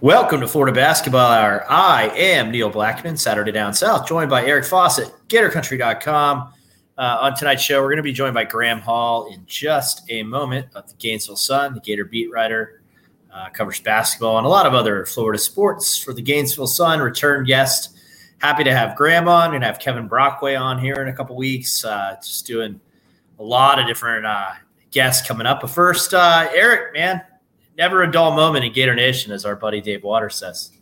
Welcome to Florida Basketball Hour. I am Neil Blackman, Saturday Down South, joined by Eric Fawcett, GatorCountry.com. Uh, on tonight's show, we're going to be joined by Graham Hall in just a moment of the Gainesville Sun, the Gator beat writer, uh, covers basketball and a lot of other Florida sports for the Gainesville Sun. Return guest. Happy to have Graham on and have Kevin Brockway on here in a couple weeks. Uh, just doing a lot of different uh, guests coming up. But first, uh, Eric, man, never a dull moment in Gator Nation, as our buddy Dave Waters says.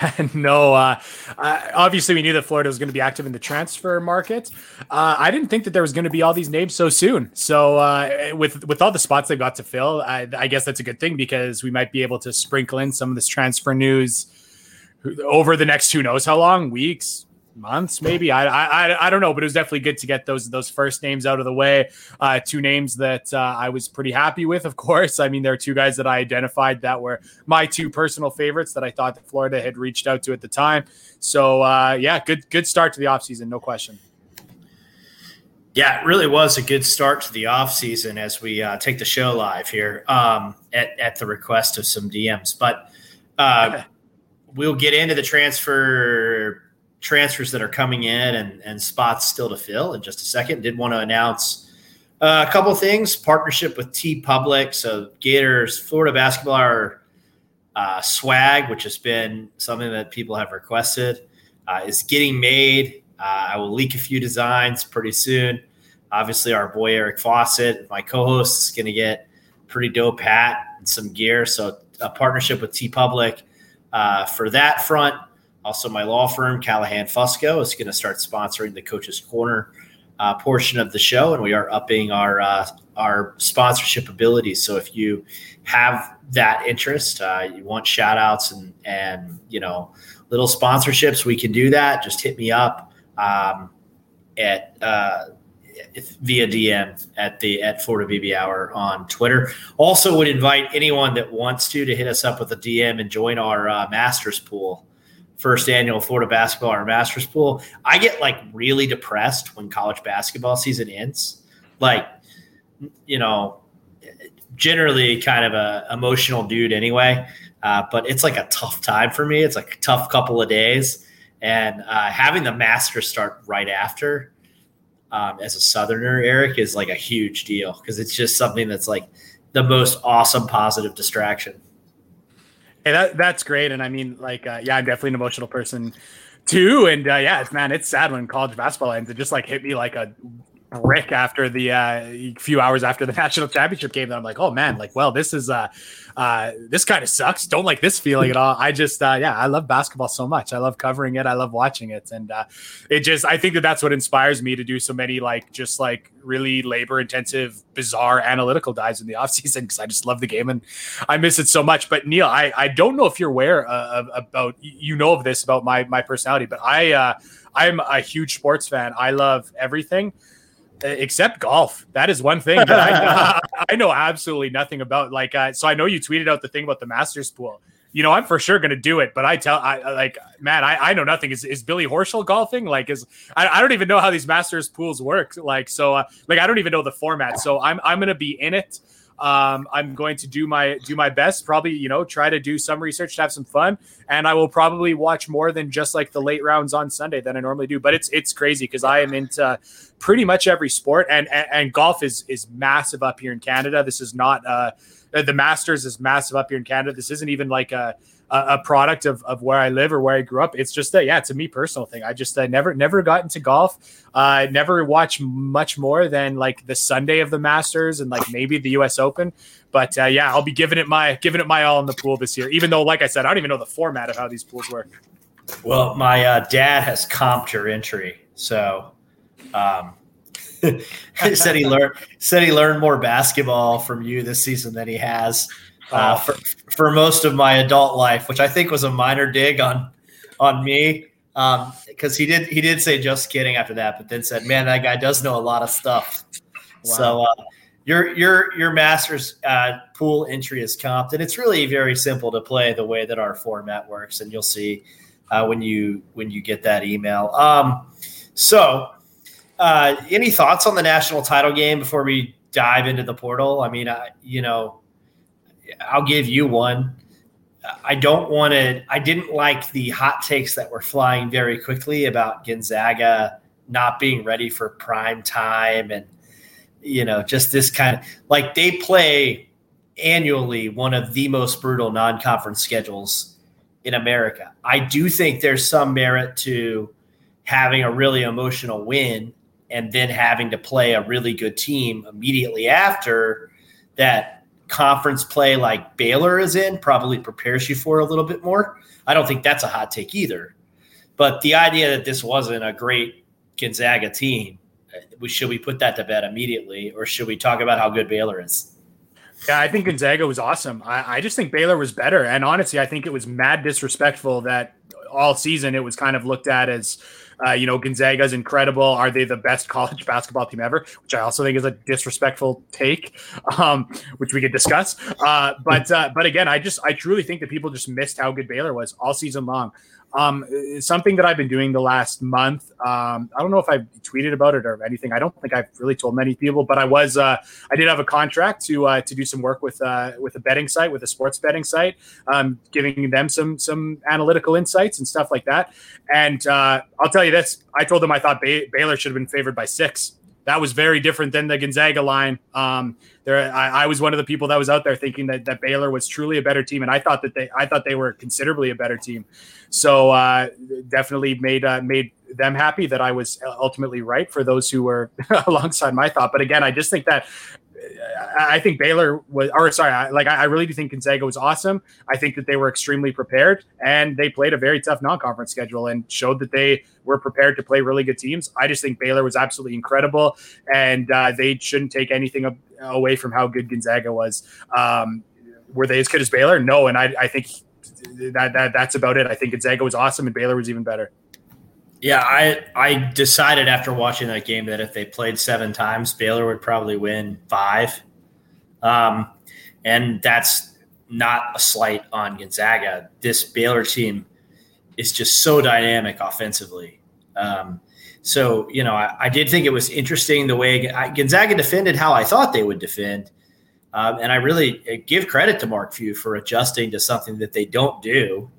no, uh, obviously we knew that Florida was going to be active in the transfer market. Uh, I didn't think that there was going to be all these names so soon. So uh, with with all the spots they've got to fill, I, I, guess that's a good thing because we might be able to sprinkle in some of this transfer news over the next who knows how long weeks, months, maybe. I, I I don't know, but it was definitely good to get those those first names out of the way. Uh, two names that uh, I was pretty happy with, of course. I mean, there are two guys that I identified that were my two personal favorites that I thought that Florida had reached out to at the time. So uh, yeah, good good start to the offseason, no question. Yeah, it really was a good start to the offseason as we uh, take the show live here um, at, at the request of some DMs. But uh, we'll get into the transfer transfers that are coming in and, and spots still to fill in just a second. Did want to announce uh, a couple things partnership with TeePublic. So, Gators, Florida basketball, our uh, swag, which has been something that people have requested, uh, is getting made. Uh, I will leak a few designs pretty soon. Obviously, our boy Eric Fawcett, my co host, is going to get pretty dope hat and some gear. So, a partnership with TeePublic uh, for that front. Also, my law firm, Callahan Fusco, is going to start sponsoring the Coach's Corner uh, portion of the show, and we are upping our uh, our sponsorship abilities. So if you have that interest, uh, you want shout outs and and you know little sponsorships, we can do that. Just hit me up um, at uh, via DM at the at Florida BB Hour on Twitter. Also, would invite anyone that wants to to hit us up with a DM and join our uh, Masters pool first annual Florida basketball or Masters pool, I get like really depressed when college basketball season ends. Like, you know, generally kind of a emotional dude anyway, uh, but it's like a tough time for me. It's like a tough couple of days, and uh, having the Masters start right after. Um, as a Southerner, Eric is like a huge deal because it's just something that's like the most awesome positive distraction. Hey, that that's great, and I mean, like, uh, yeah, I'm definitely an emotional person too, and uh, yeah, it's man, it's sad when college basketball ends. It just like hit me like a brick after the uh, few hours after the national championship game. That I'm like, oh man, like, well, this is uh, uh, this kind of sucks. Don't like this feeling at all. I just, uh, yeah, I love basketball so much. I love covering it. I love watching it, and uh, it just, I think that that's what inspires me to do so many like just like really labor intensive, bizarre analytical dives in the off season because I just love the game and I miss it so much. But Neil, I, I don't know if you're aware uh, about you know of this about my my personality, but I uh, I'm a huge sports fan. I love everything except golf. That is one thing that I know, I know absolutely nothing about. Like, uh, so I know you tweeted out the thing about the Masters pool. You know, I'm for sure going to do it, but I tell, I like, man, I, I know nothing. Is, is Billy Horschel golfing? Like, is I, I don't even know how these Masters pools work. Like, so, uh, like, I don't even know the format. So I'm, I'm going to be in it. Um, I'm going to do my do my best. Probably, you know, try to do some research to have some fun, and I will probably watch more than just like the late rounds on Sunday than I normally do. But it's it's crazy because I am into pretty much every sport, and, and, and golf is is massive up here in Canada. This is not uh, the Masters is massive up here in Canada. This isn't even like a a, product of, of where I live or where I grew up. It's just that, yeah, it's a me personal thing. I just uh, never, never got into golf. I uh, never watched much more than like the Sunday of the Masters and like maybe the U.S. Open. But uh, yeah, I'll be giving it my giving it my all in the pool this year. Even though, like I said, I don't even know the format of how these pools work. Well, my uh, dad has comped your entry, so um, said he learned said he learned more basketball from you this season than he has uh, for, for most of my adult life, which I think was a minor dig on on me because um, he did he did say just kidding after that, but then said, "Man, that guy does know a lot of stuff." Wow. So uh, your your your master's uh, pool entry is comped, and it's really very simple to play the way that our format works, and you'll see uh, when you when you get that email. Um, so, uh, any thoughts on the national title game before we dive into the portal? I mean, I, you know, I'll give you one. I don't want to. I didn't like the hot takes that were flying very quickly about Gonzaga not being ready for prime time and you know just this kind of like they play annually one of the most brutal non-conference schedules in America. I do think there's some merit to having a really emotional win and then having to play a really good team immediately after that conference play like Baylor is in probably prepares you for a little bit more. I don't think that's a hot take either. But the idea that this wasn't a great Gonzaga team, uh, should we put that to bed immediately or should we talk about how good Baylor is? Yeah, I think Gonzaga was awesome. I, I, just think Baylor was better. And honestly, I think it was mad disrespectful that all season it was kind of looked at as, uh, you know, Gonzaga's incredible. Are they the best college basketball team ever? Which I also think is a disrespectful take, um, which we could discuss. Uh, but uh, but again, I just I truly think that people just missed how good Baylor was all season long. Um, something that I've been doing the last month. Um, I don't know if I've tweeted about it or anything. I don't think I've really told many people, but I was uh, I did have a contract to uh, to do some work with uh, with a betting site, with a sports betting site, um, giving them some some analytical insights and stuff like that. And uh, I'll tell you this: I told them I thought Baylor should have been favored by six that was very different than the Gonzaga line. Um, there, I, I, was one of the people that was out there thinking that, that Baylor was truly a better team, and I thought that they, I thought they were considerably a better team. So uh, definitely made uh, made them happy that I was ultimately right for those who were alongside my thought. But again, I just think that I think Baylor was, or sorry, like I really do think Gonzaga was awesome. I think that they were extremely prepared and they played a very tough non-conference schedule and showed that they were prepared to play really good teams. I just think Baylor was absolutely incredible, and uh, they shouldn't take anything away from how good Gonzaga was. Um, were they as good as Baylor? No, and I, I think that, that that's about it. I think Gonzaga was awesome and Baylor was even better. Yeah, I I decided after watching that game that if they played seven times, Baylor would probably win five. Um, and that's not a slight on Gonzaga. This Baylor team is just so dynamic offensively. Um, so you know, I, I, did think it was interesting the way Gonzaga defended how I thought they would defend, um, and I really uh, give credit to Mark Few for adjusting to something that they don't do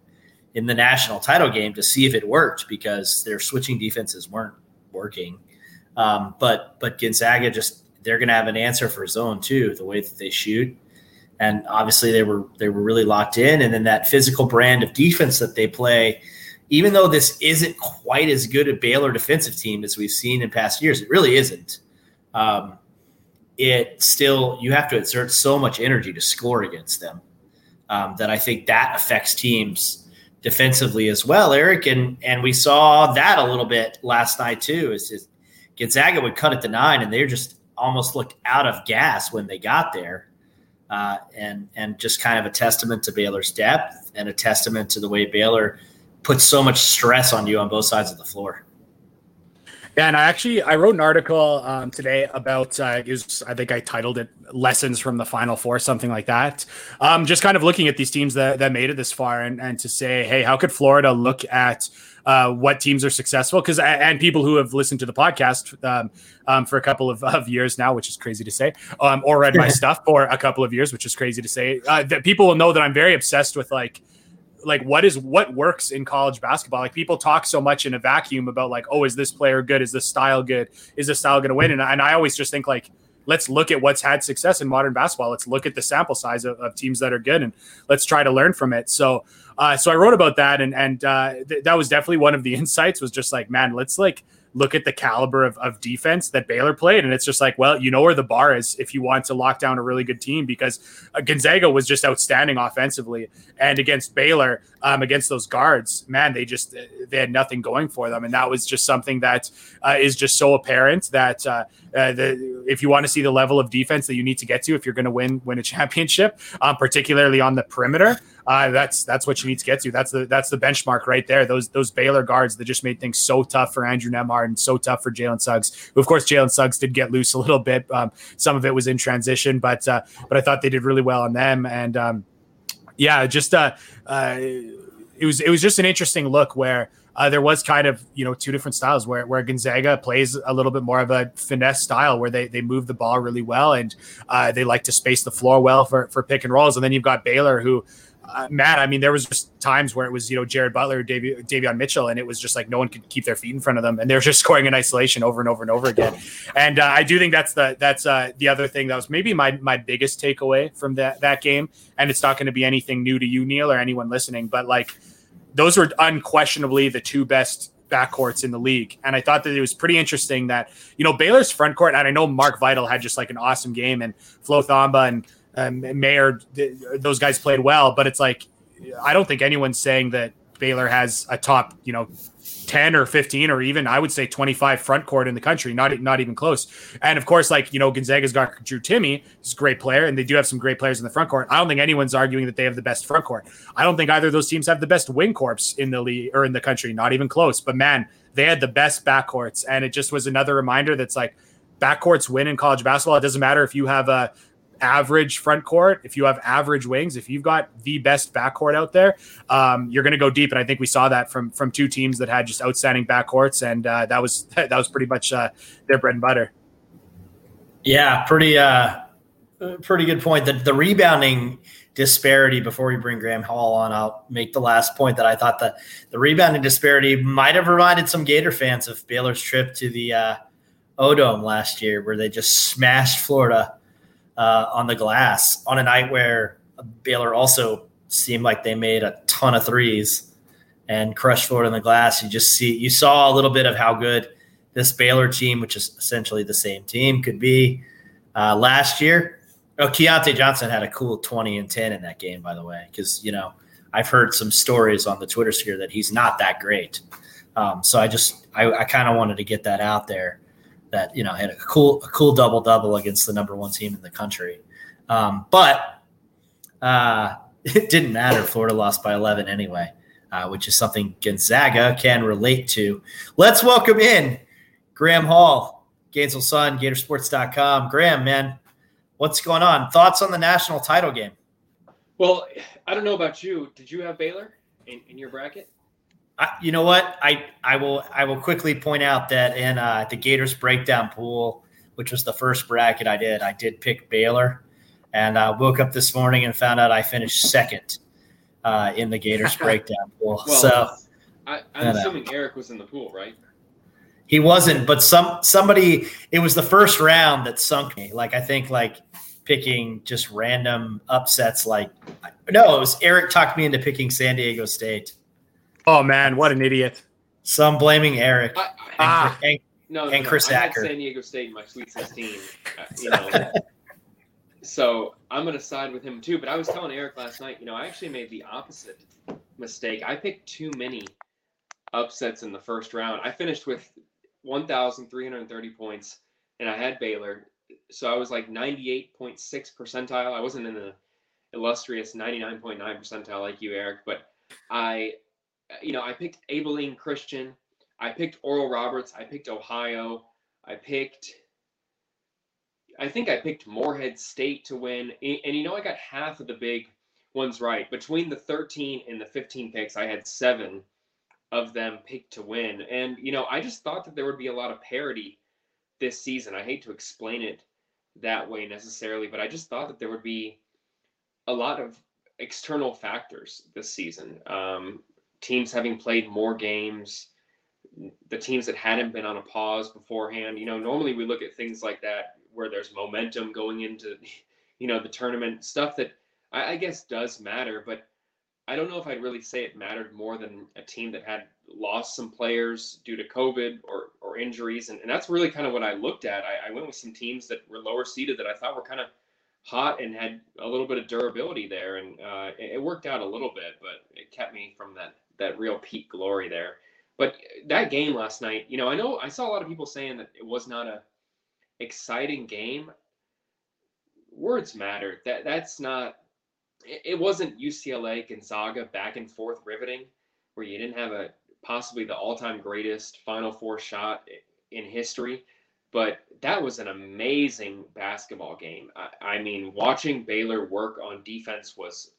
in the national title game to see if it worked because their switching defenses weren't working. Um, but but Gonzaga just they're going to have an answer for zone too, the way that they shoot, and obviously they were they were really locked in, and then that physical brand of defense that they play. Even though this isn't quite as good a Baylor defensive team as we've seen in past years, it really isn't. Um, it still you have to exert so much energy to score against them um, that I think that affects teams defensively as well, Eric. And and we saw that a little bit last night too. Is, is Gonzaga would cut it to nine, and they just almost looked out of gas when they got there. Uh, and and just kind of a testament to Baylor's depth and a testament to the way Baylor puts so much stress on you on both sides of the floor. Yeah, and I actually I wrote an article um, today about uh, it was I think I titled it "Lessons from the Final Four, something like that. Um, just kind of looking at these teams that, that made it this far, and, and to say, hey, how could Florida look at uh, what teams are successful? Because and people who have listened to the podcast um, um, for a couple of, of, years now, which is crazy to say, um, or read my stuff for a couple of years, which is crazy to say, uh, that people will know that I'm very obsessed with like like what is what works in college basketball? Like people talk so much in a vacuum about like oh is this player good? Is this style good? Is this style going to win? And, and i always just think like let's look at what's had success in modern basketball. Let's look at the sample size of, of teams that are good and let's try to learn from it. So uh, so i wrote about that and and uh, th- that was definitely one of the insights was just like man let's like look at the caliber of, of defense that Baylor played. And it's just like, well, you know where the bar is if you want to lock down a really good team because uh, Gonzaga was just outstanding offensively. And against Baylor, um, against those guards, man, they just they had nothing going for them. And that was just something that uh, is just so apparent that uh, uh, the, if you want to see the level of defense that you need to get to if you're going to win win a championship, um, particularly on the perimeter, uh, that's that's what you need to get to. That's the that's the benchmark right there. Those those Baylor guards that just made things so tough for Andrew Nembhard and so tough for Jalen Suggs. Of course Jalen Suggs did get loose a little bit. Um, some of it was in transition, but uh, but I thought they did really well on them. And um, yeah, just uh, uh, it was it was just an interesting look where uh, there was kind of you know two different styles where, where Gonzaga plays a little bit more of a finesse style where they they move the ball really well and uh, they like to space the floor well for for pick and rolls, and then you've got Baylor who uh, Matt, I mean, there was just times where it was, you know, Jared Butler, Davy, Davion Mitchell, and it was just like no one could keep their feet in front of them, and they're just scoring in isolation over and over and over again. And uh, I do think that's the that's uh, the other thing that was maybe my my biggest takeaway from that that game. And it's not going to be anything new to you, Neil, or anyone listening, but like those were unquestionably the two best backcourts in the league. And I thought that it was pretty interesting that, you know, Baylor's front court, and I know Mark Vital had just like an awesome game and Flo Thamba and um, Mayer, those guys played well, but it's like, I don't think anyone's saying that Baylor has a top, you know, 10 or 15 or even I would say 25 front court in the country, not not even close. And of course, like, you know, Gonzaga's got Drew Timme, he's a great player, and they do have some great players in the front court. I don't think anyone's arguing that they have the best front court. I don't think either of those teams have the best wing corps in the league or in the country, not even close. But man, they had the best backcourts. And it just was another reminder that's like backcourts win in college basketball. It doesn't matter if you have a average front court, if you have average wings, if you've got the best backcourt out there, um, you're going to go deep. And I think we saw that from from two teams that had just outstanding backcourts, and uh, that was that was pretty much uh, their bread and butter. Yeah, pretty uh, pretty good point. The the rebounding disparity before we bring Graham Hall on, I'll make the last point that I thought that the rebounding disparity might have reminded some Gator fans of Baylor's trip to the uh, last year, where they just smashed Florida uh, on the glass on a night where Baylor also seemed like they made a ton of threes and crushed Florida in the glass. You just see you saw a little bit of how good this Baylor team, which is essentially the same team, could be uh, last year. Oh, Keyontae Johnson had a cool 20 and 10 in that game, by the way, because, you know, I've heard some stories on the Twitter sphere that he's not that great. Um, so I just, I, I kind of wanted to get that out there that you know had a cool a cool double double against the number one team in the country. Um, but uh, it didn't matter. Florida lost by 11 anyway, uh, which is something Gonzaga can relate to. Let's welcome in Graham Hall, Gainesville Sun, Gatorsports.com. Graham, man, what's going on? Thoughts on the national title game? Well, I don't know about you. Did you have Baylor in, in your bracket? I, you know what? I I will I will quickly point out that in uh, the Gators breakdown pool, which was the first bracket I did, I did pick Baylor, and I woke up this morning and found out I finished second uh, in the Gators breakdown pool. Well, so I, am assuming know. Eric was in the pool, right? He wasn't, but some somebody. It was the first round that sunk me. Like I think like picking just random upsets. Like no, it was Eric talked me into picking San Diego State. Oh man, what an idiot! Some blaming Eric I, I, and, ah. and, no, and no, Chris no. Acker. San Diego State in my Sweet 16. Uh, you know, so I'm going to side with him too. But I was telling Eric last night, you know, I actually made the opposite mistake. I picked too many upsets in the first round. I finished with 1,330 points, and I had Baylor. So I was like 98.6 percentile. I wasn't in the illustrious 99.9 percentile like you, Eric, but I you know, I picked Abilene Christian. I picked Oral Roberts. I picked Ohio. I picked, I think I picked Morehead State to win. And, you know, I got half of the big ones right. Between the 13 and the 15 picks, I had seven of them picked to win. And, you know, I just thought that there would be a lot of parity this season. I hate to explain it that way necessarily, but I just thought that there would be a lot of external factors this season. Um, teams having played more games, the teams that hadn't been on a pause beforehand. You know, normally we look at things like that where there's momentum going into, you know, the tournament stuff that I, I guess does matter, but I don't know if I'd really say it mattered more than a team that had lost some players due to COVID or, or injuries. And, and that's really kind of what I looked at. I, I went with some teams that were lower seeded that I thought were kind of hot and had a little bit of durability there. And uh, it, it worked out a little bit, but it kept me from that that real peak glory there. But that game last night, you know, I know I saw a lot of people saying that it was not a exciting game. Words matter. That that's not. It wasn't UCLA Gonzaga back and forth riveting, where you didn't have a possibly the all-time greatest Final Four shot in history. But that was an amazing basketball game. I, I mean, watching Baylor work on defense was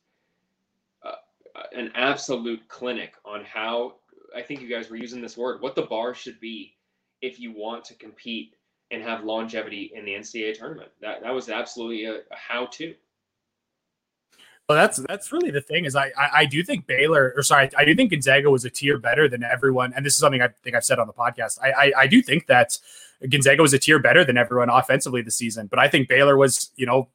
an absolute clinic on how I think you guys were using this word, what the bar should be if you want to compete and have longevity in the NCAA tournament. That that was absolutely a, a how to. Well, that's that's really the thing is I, I, I do think Baylor or sorry I do think Gonzaga was a tier better than everyone and this is something I think I've said on the podcast I I, I do think that Gonzaga was a tier better than everyone offensively this season but I think Baylor was you know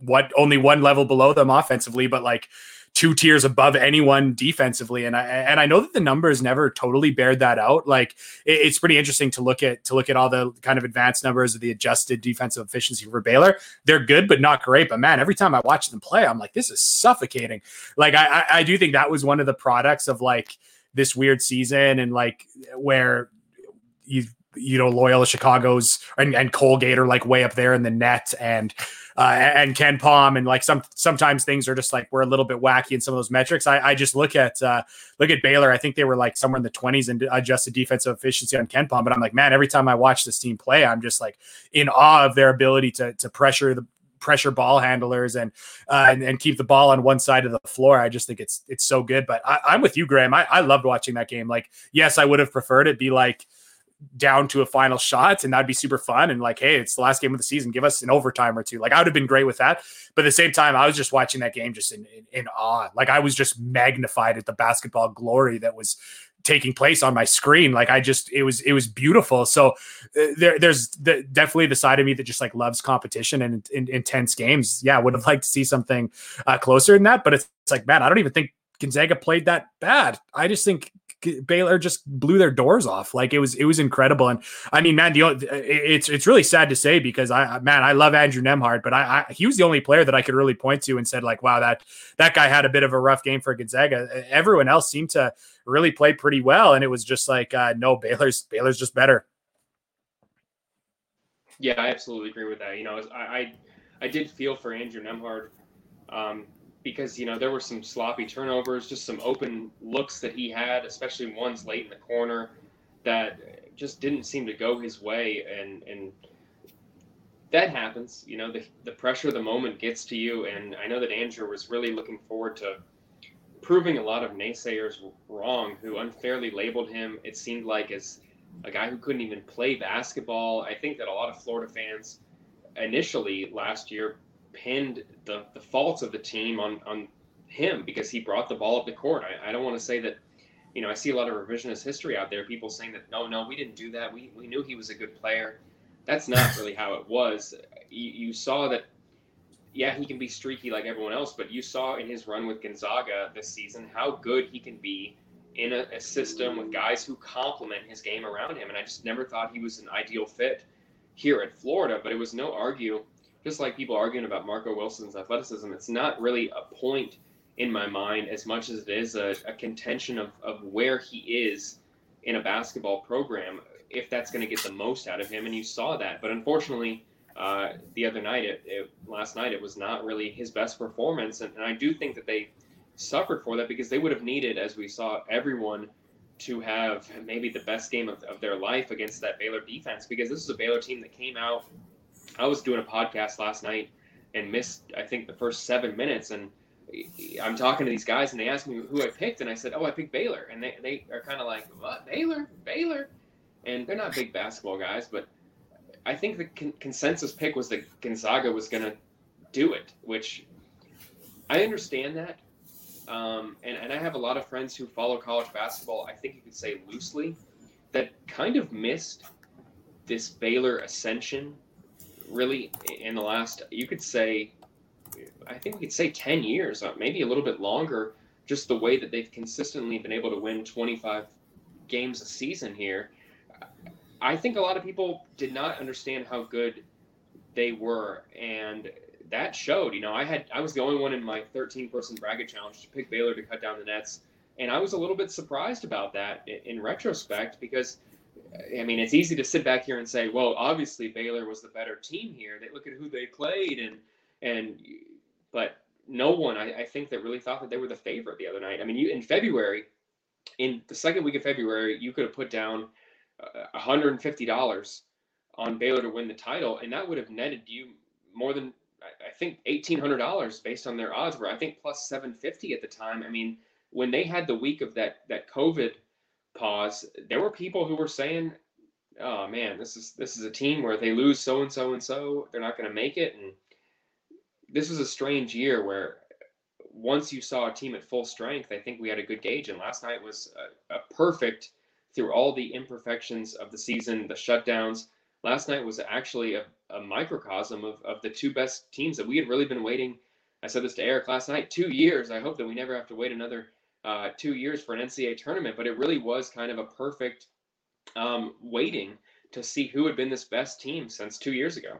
what only one level below them offensively but like two tiers above anyone defensively. And I and I know that the numbers never totally bared that out. Like it, it's pretty interesting to look at to look at all the kind of advanced numbers of the adjusted defensive efficiency for Baylor. They're good, but not great. But man, every time I watch them play, I'm like, this is suffocating. Like I, I do think that was one of the products of like this weird season and like where you you know Loyola Chicago's and, and Colgate are like way up there in the net and uh, and KenPom and like some sometimes things are just like we're a little bit wacky in some of those metrics. I, I just look at uh, look at Baylor. I think they were like somewhere in the twenties in adjusted defensive efficiency on KenPom. But I'm like, man, every time I watch this team play, I'm just like in awe of their ability to to pressure the pressure ball handlers and, uh, and and keep the ball on one side of the floor. I just think it's it's so good. But I, am with you, Graham. I, I loved watching that game. Like, yes, I would have preferred it be like down to a final shot and that'd be super fun. And like hey it's the last game of the season. Give us an overtime or two. Like i would have been great with that. But at the same time i was just watching that game just in, in, in awe. Like i was just magnified at the basketball glory that was taking place on my screen. Like i just it was it was beautiful. So uh, there there's the, definitely the side of me that just like loves competition and in, intense games. Yeah would have liked to see something uh, closer than that but it's, it's like man i don't even think Gonzaga played that bad. I just think Baylor just blew their doors off. Like it was, it was incredible. And I mean, man, the, it's it's really sad to say because I, man, I love Andrew Nembhard, but I, I, he was the only player that I could really point to and said like, wow, that that guy had a bit of a rough game for Gonzaga. Everyone else seemed to really play pretty well, and it was just like, uh, no, Baylor's Baylor's just better. Yeah, I absolutely agree with that. You know, I I, I did feel for Andrew Nembhard. Um, because you know there were some sloppy turnovers, just some open looks that he had, especially ones late in the corner that just didn't seem to go his way, and and that happens. You know, the the pressure of the moment gets to you, and I know that Andrew was really looking forward to proving a lot of naysayers wrong, who unfairly labeled him. It seemed like as a guy who couldn't even play basketball. I think that a lot of Florida fans initially last year pinned the, the faults of the team on, on him because he brought the ball up the court. I, I don't want to say that, you know, I see a lot of revisionist history out there, people saying that, no, no, we didn't do that. We, we knew he was a good player. That's not really how it was. You, you saw that, yeah, he can be streaky like everyone else, but you saw in his run with Gonzaga this season how good he can be in a, a system with guys who complement his game around him. And I just never thought he was an ideal fit here at Florida, but it was no argue just like people arguing about Marco Wilson's athleticism, it's not really a point in my mind as much as it is a, a contention of, of where he is in a basketball program, if that's going to get the most out of him. And you saw that. But unfortunately, uh, the other night, it, it, last night, it was not really his best performance. And, and I do think that they suffered for that because they would have needed, as we saw, everyone to have maybe the best game of, of their life against that Baylor defense because this is a Baylor team that came out I was doing a podcast last night and missed, I think, the first seven minutes. And I'm talking to these guys and they asked me who I picked. And I said, Oh, I picked Baylor. And they, they are kind of like, What? Baylor? Baylor? And they're not big basketball guys, but I think the con- consensus pick was that Gonzaga was going to do it, which I understand that. Um, and, and I have a lot of friends who follow college basketball, I think you could say loosely, that kind of missed this Baylor ascension really in the last, you could say, I think we could say 10 years, uh, maybe a little bit longer, just the way that they've consistently been able to win 25 games a season here. I think a lot of people did not understand how good they were, and that showed. You know, I had I was the only one in my 13 person bracket challenge to pick Baylor to cut down the nets, and I was a little bit surprised about that in, in retrospect because I mean, it's easy to sit back here and say, well, obviously Baylor was the better team here. They look at who they played and and but no one I, I think that really thought that they were the favorite the other night. I mean, you in February, in the second week of February, you could have put down uh, $150 on Baylor to win the title, and that would have netted you more than I think $1,800 based on their odds were I think plus 750 at the time. I mean, when they had the week of that that COVID pause, there were people who were saying, "Oh man, this is this is a team where they lose so and so and so, they're not going to make it." And this was a strange year where once you saw a team at full strength, I think we had a good gauge. And last night was a, a perfect through all the imperfections of the season, the shutdowns. Last night was actually a, a microcosm of, of the two best teams that we had really been waiting. I said this to Eric last night two years. I hope that we never have to wait another uh, two years for an NCAA tournament, but it really was kind of a perfect um, waiting to see who had been this best team since two years ago.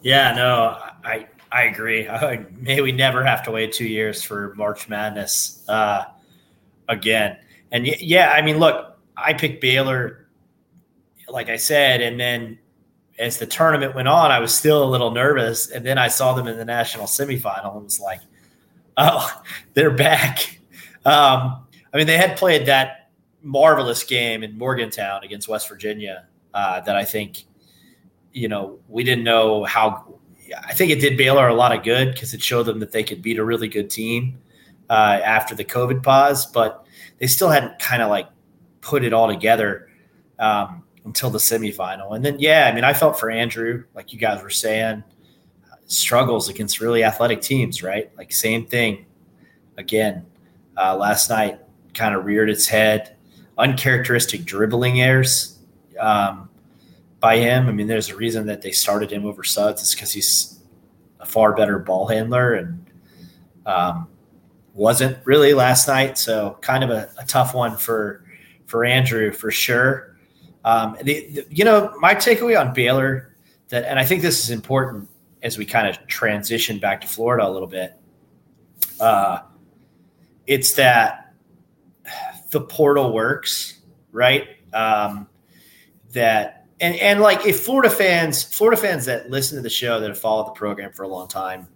Yeah, no, I I agree. may we never have to wait two years for March Madness uh, again. And yeah, I mean, look, I picked Baylor, like I said, and then as the tournament went on, I was still a little nervous, and then I saw them in the national semifinal and was like, "Oh, they're back." Um, I mean, they had played that marvelous game in Morgantown against West Virginia uh, that I think you know, we didn't know how. I think it did Baylor a lot of good because it showed them that they could beat a really good team uh, after the COVID pause, but they still hadn't kind of like put it all together um, until the semifinal. And then, yeah, I mean, I felt for Andrew, like you guys were saying, struggles against really athletic teams, right? Like, same thing again uh, last night, kind of reared its head, uncharacteristic dribbling errors. Um, by him. I mean, there's a reason that they started him over Suggs. It's because he's a far better ball handler and um, wasn't really last night. So kind of a, a, tough one for for Andrew for sure. Um, the, the, you know, my takeaway on Baylor that, and I think this is important as we kind of transition back to Florida a little bit. Uh, it's that the portal works, right? Um, that and and like if Florida fans, Florida fans that listen to the show that have followed the program for a long time,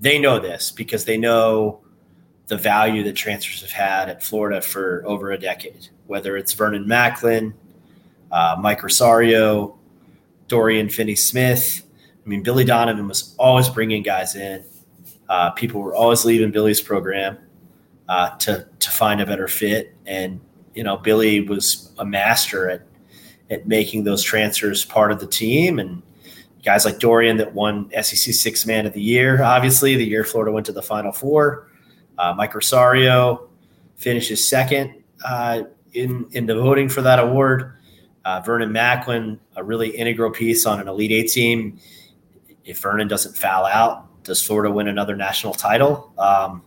they know this because they know the value that transfers have had at Florida for over a decade. Whether it's Vernon Macklin, uh, Mike Rosario, Dorian Finney-Smith. I mean, Billy Donovan was always bringing guys in. Uh, people were always leaving Billy's program uh, to to find a better fit, and you know, Billy was a master at at making those transfers part of the team and guys like Dorian that won SEC Six Man of the Year. Obviously, the year Florida went to the Final Four. Uh, Mike Rosario finishes second uh, in in the voting for that award. Uh, Vernon Macklin, a really integral piece on an Elite Eight team. If Vernon doesn't foul out, does Florida win another national title? Um,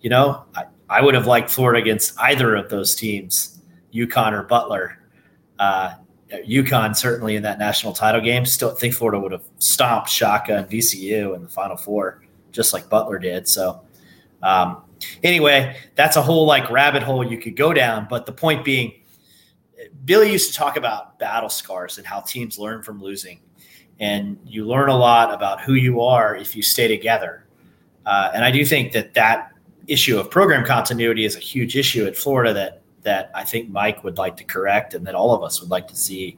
you know, I, I, would have liked Florida against either of those teams, UConn or Butler. Uh, UConn certainly in that national title game. Still think Florida would have stomped Shaka and VCU in the Final Four, just like Butler did. So, um, anyway, that's a whole like rabbit hole you could go down. But the point being, Billy used to talk about battle scars and how teams learn from losing, and you learn a lot about who you are if you stay together. Uh, and I do think that that issue of program continuity is a huge issue at Florida that that I think Mike would like to correct and that all of us would like to see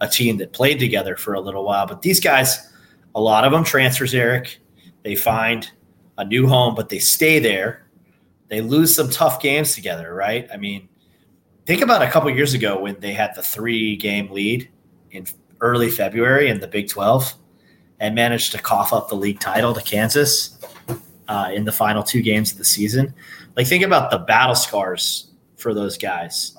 a team that played together for a little while. But these guys, a lot of them transfers, Eric. They find a new home, but they stay there. They lose some tough games together, right? I mean, think about a couple years ago when they had the three game lead in early February in the Big 12 and managed to cough up the league title to Kansas uh, in the final two games of the season. Like, think about the battle scars for those guys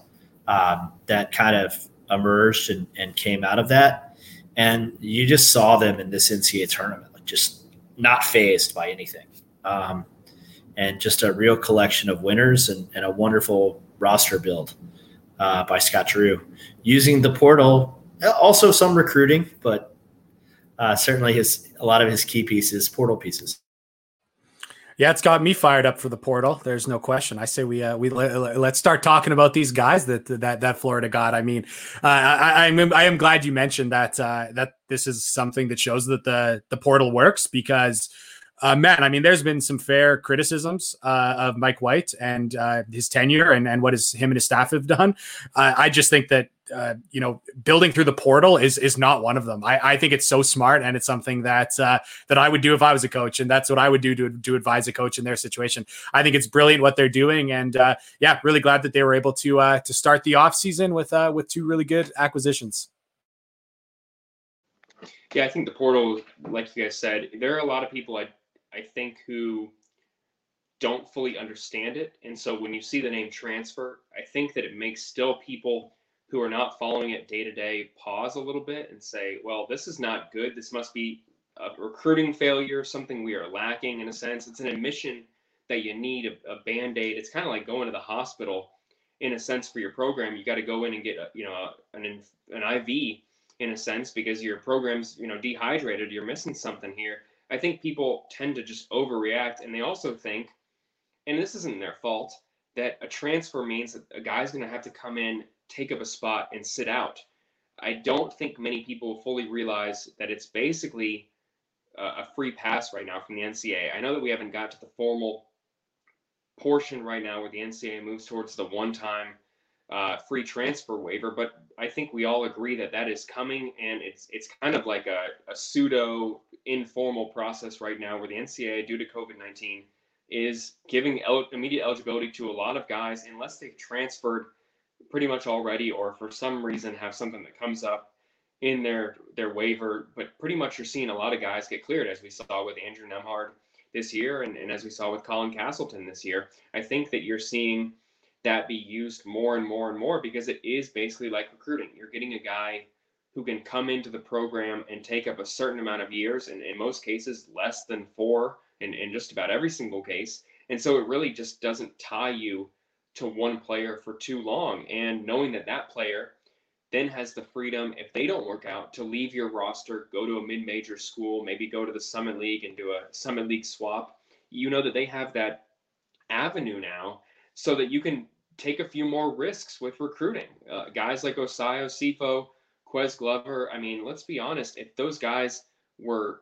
um, that kind of emerged and, and came out of that. And you just saw them in this NCAA tournament, like just not phased by anything. Um, and just a real collection of winners and, and a wonderful roster build uh, by Scott Drew using the portal. Also, some recruiting, but uh, certainly his a lot of his key pieces, portal pieces. Yeah, it's got me fired up for the portal. There's no question. I say we uh, we let, us start talking about these guys that that that Florida got. I mean, uh, I, I'm I am glad you mentioned that uh, that this is something that shows that the the portal works because uh, man, I mean, there's been some fair criticisms uh, of Mike White and uh, his tenure and, and what his him and his staff have done. Uh, I just think that uh, you know building through the portal is is not one of them. I, I think it's so smart and it's something that uh, that I would do if I was a coach, and that's what I would do to to advise a coach in their situation. I think it's brilliant what they're doing, and yeah, really glad that they were able to to start the off season with with two really good acquisitions. Yeah, I think the portal, like you guys said, there are a lot of people I I think, who don't fully understand it. And so when you see the name transfer, I think that it makes still people who are not following it day to day pause a little bit and say, well, this is not good. This must be a recruiting failure, something we are lacking in a sense. It's an admission that you need a, a band aid. It's kind of like going to the hospital in a sense for your program. You got to go in and get a, you know an an IV in a sense because your program's you know dehydrated. You're missing something here. I think people tend to just overreact, and they also think, and this isn't their fault, that a transfer means that a guy's going to have to come in, take up a spot, and sit out. I don't think many people fully realize that it's basically a free pass right now from the NCAA. I know that we haven't got to the formal portion right now where the NCAA moves towards the one-time uh, free transfer waiver, but I think we all agree that that is coming, and it's it's kind of like a, a pseudo informal process right now where the NCAA, due to COVID nineteen, is giving el- immediate eligibility to a lot of guys unless they've transferred pretty much already, or for some reason have something that comes up in their their waiver. But pretty much you're seeing a lot of guys get cleared, as we saw with Andrew Nembhard this year, and, and as we saw with Colin Castleton this year. I think that you're seeing that be used more and more and more because it is basically like recruiting. You're getting a guy who can come into the program and take up a certain amount of years, and in most cases, less than four, in, in just about every single case. And so it really just doesn't tie you to one player for too long. And knowing that that player then has the freedom, if they don't work out, to leave your roster, go to a mid major school, maybe go to the Summit League and do a Summit League swap. You know that they have that avenue now so that you can take a few more risks with recruiting. Uh, guys like Osayi Osifo, Ques Glover, I mean, let's be honest, if those guys were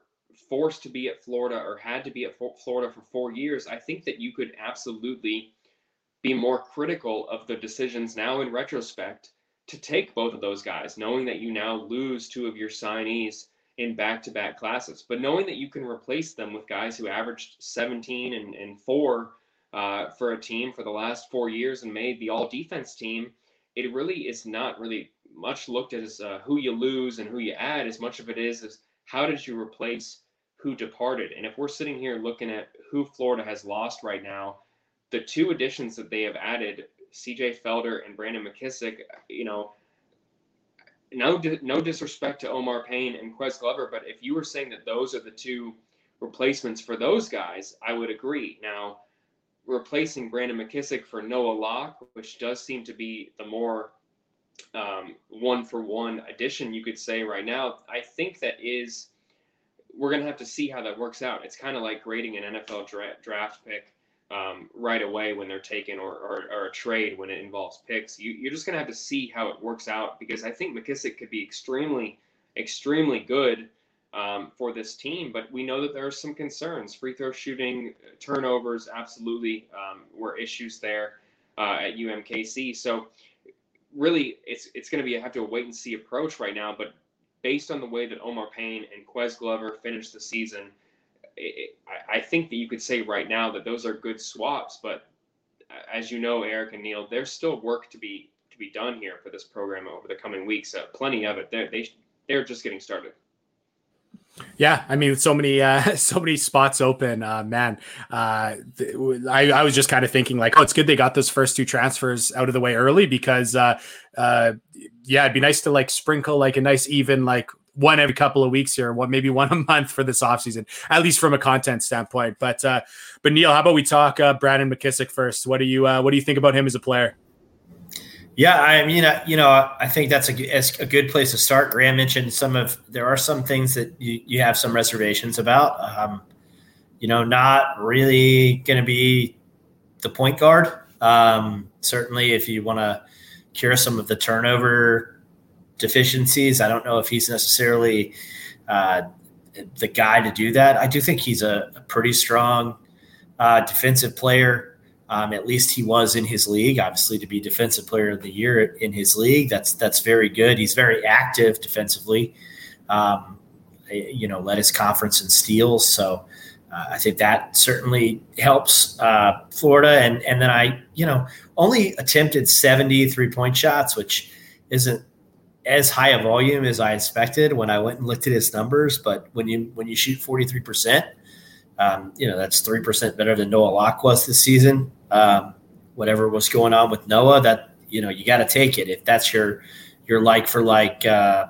forced to be at Florida or had to be at Florida for four years, I think that you could absolutely be more critical of the decisions now in retrospect to take both of those guys, knowing that you now lose two of your signees in back to back classes, but knowing that you can replace them with guys who averaged 17 and, and four uh, for a team for the last four years and made the all defense team, it really is not really much looked at as uh, who you lose and who you add, as much of it is as how did you replace who departed. And if we're sitting here looking at who Florida has lost right now, the two additions that they have added CJ Felder and Brandon McKissick, you know, no no disrespect to Omar Payne and Ques Glover, but if you were saying that those are the two replacements for those guys, I would agree. Now, replacing Brandon McKissick for Noah Locke, which does seem to be the more um, one for one addition, you could say right now, I think that is we're going to have to see how that works out. It's kind of like grading an NFL dra- draft pick um, right away when they're taken or, or, or, a trade when it involves picks. You, are just going to have to see how it works out because I think McKissick could be extremely, extremely good um, for this team. But we know that there are some concerns. Free throw shooting, turnovers, absolutely um, were issues there uh, at UMKC. So really, it's it's going to be a have to wait and see approach right now. But based on the way that Omar Payne and Ques Glover finished the season – it, I, I think that you could say right now that those are good swaps, but as you know, Eric and Neil, there's still work to be to be done here for this program over the coming weeks. Uh, plenty of it. They're, they they're just getting started. Yeah, I mean, so many, uh, so many spots open, uh, man. Uh, th- I, I was just kind of thinking like, oh, it's good they got those first two transfers out of the way early because, uh, uh, yeah, it'd be nice to like sprinkle like a nice even like one every couple of weeks here, what maybe one a month for this offseason, at least from a content standpoint. But uh, but Neil, how about we talk uh, Brandon McKissick first? What do you uh, what do you think about him as a player? Yeah, I mean, uh, you know, I think that's a, a good place to start. Graham mentioned some of there are some things that you, you have some reservations about. Um, you know, not really going to be the point guard. Um, certainly, if you want to cure some of the turnover deficiencies. I don't know if he's necessarily uh, the guy to do that. I do think he's a, a pretty strong uh, defensive player. Um, at least he was in his league. Obviously, to be defensive player of the year in his league, that's that's very good. He's very active defensively. Um, you know, led his conference in steals, so uh, I think that certainly helps uh, Florida. And and then I, you know, only attempted 70 three point shots, which isn't as high a volume as I expected when I went and looked at his numbers. But when you when you shoot forty three percent, Um, you know, that's 3% better than Noah Locke was this season. Um, whatever was going on with Noah, that, you know, you got to take it. If that's your, your like for like, uh,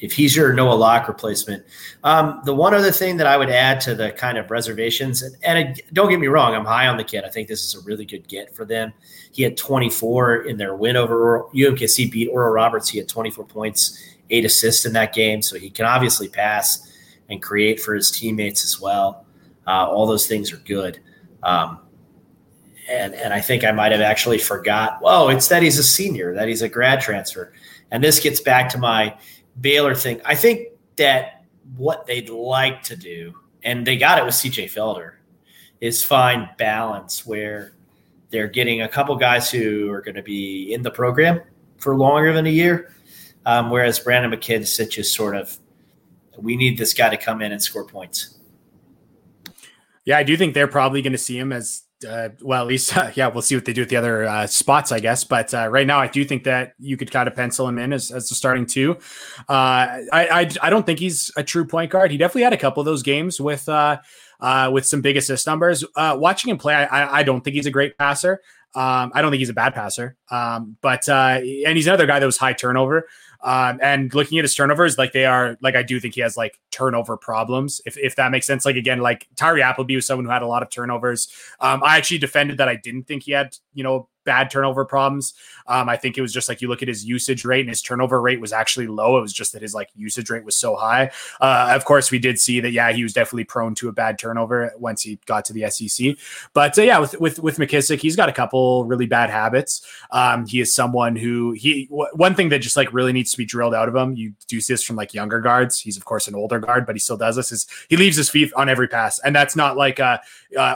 if he's your Noah Locke replacement. Um, the one other thing that I would add to the kind of reservations, and, and don't get me wrong, I'm high on the kid. I think this is a really good get for them. He had 24 in their win over UMKC, beat Oral Roberts. He had 24 points, eight assists in that game. So he can obviously pass and create for his teammates as well. Uh, all those things are good. Um, and, and I think I might have actually forgot. Whoa, it's that he's a senior, that he's a grad transfer. And this gets back to my Baylor thing. I think that what they'd like to do, and they got it with CJ Felder, is find balance where they're getting a couple guys who are going to be in the program for longer than a year, um, whereas Brandon McKissic just sort of, we need this guy to come in and score points. Yeah, I do think they're probably going to see him as uh, well, at least, uh, yeah, we'll see what they do with the other uh, spots, I guess. But uh, right now, I do think that you could kind of pencil him in as, as the starting two. Uh, I, I, I don't think he's a true point guard. He definitely had a couple of those games with uh, with some big assist numbers. watching him play, I, I don't think he's a great passer. Um, I don't think he's a bad passer. Um, but and he's another guy that was high turnover. Um, and looking at his turnovers, like they are, like I do think he has like turnover problems, if, if that makes sense. Like again, like Tyree Appleby was someone who had a lot of turnovers. Um, I actually defended that I didn't think he had, you know, bad turnover problems. Um, I think it was just like you look at his usage rate and his turnover rate was actually low. It was just that his like usage rate was so high. Uh, of course, we did see that. Yeah, he was definitely prone to a bad turnover once he got to the SEC. But uh, yeah, with with with McKissic, he's got a couple really bad habits. Um, he is someone who he w- one thing that just like really needs to be drilled out of him. You do see this from like younger guards. He's of course an older guard, but he still does this. Is he leaves his feet on every pass, and that's not like uh,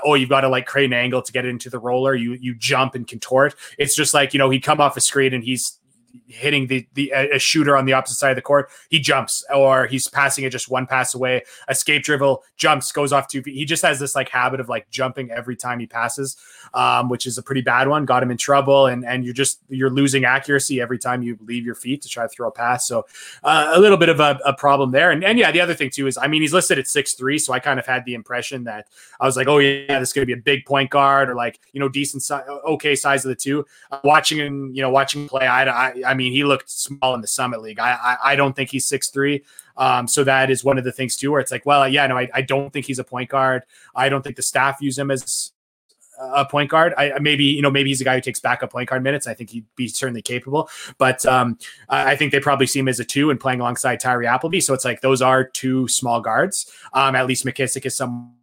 oh you've got to like create an angle to get into the roller. You you jump and contort It's just like you know he'd come off a screen and he's hitting the the a shooter on the opposite side of the court, he jumps, or he's passing it just one pass away, escape dribble, jumps, goes off two feet. He just has this like habit of like jumping every time he passes, um, which is a pretty bad one. Got him in trouble, and and you're just you're losing accuracy every time you leave your feet to try to throw a pass. So uh, a little bit of a, a, problem there. And and yeah, the other thing too is I mean he's listed at six three, so I kind of had the impression that I was like, oh yeah, this is going to be a big point guard or like you know decent si- okay size of the two. Uh, watching him, you know, watching play, I I, I mean he looked small in the Summit League. I I, I don't think he's six three. Um, so that is one of the things too, where it's like, well, yeah, no, I, I don't think he's a point guard. I don't think the staff use him as a point guard. I maybe you know maybe he's a guy who takes backup point guard minutes. I think he'd be certainly capable, but um, I think they probably see him as a two and playing alongside Tyree Appleby. So it's like those are two small guards. Um, at least McKissic is some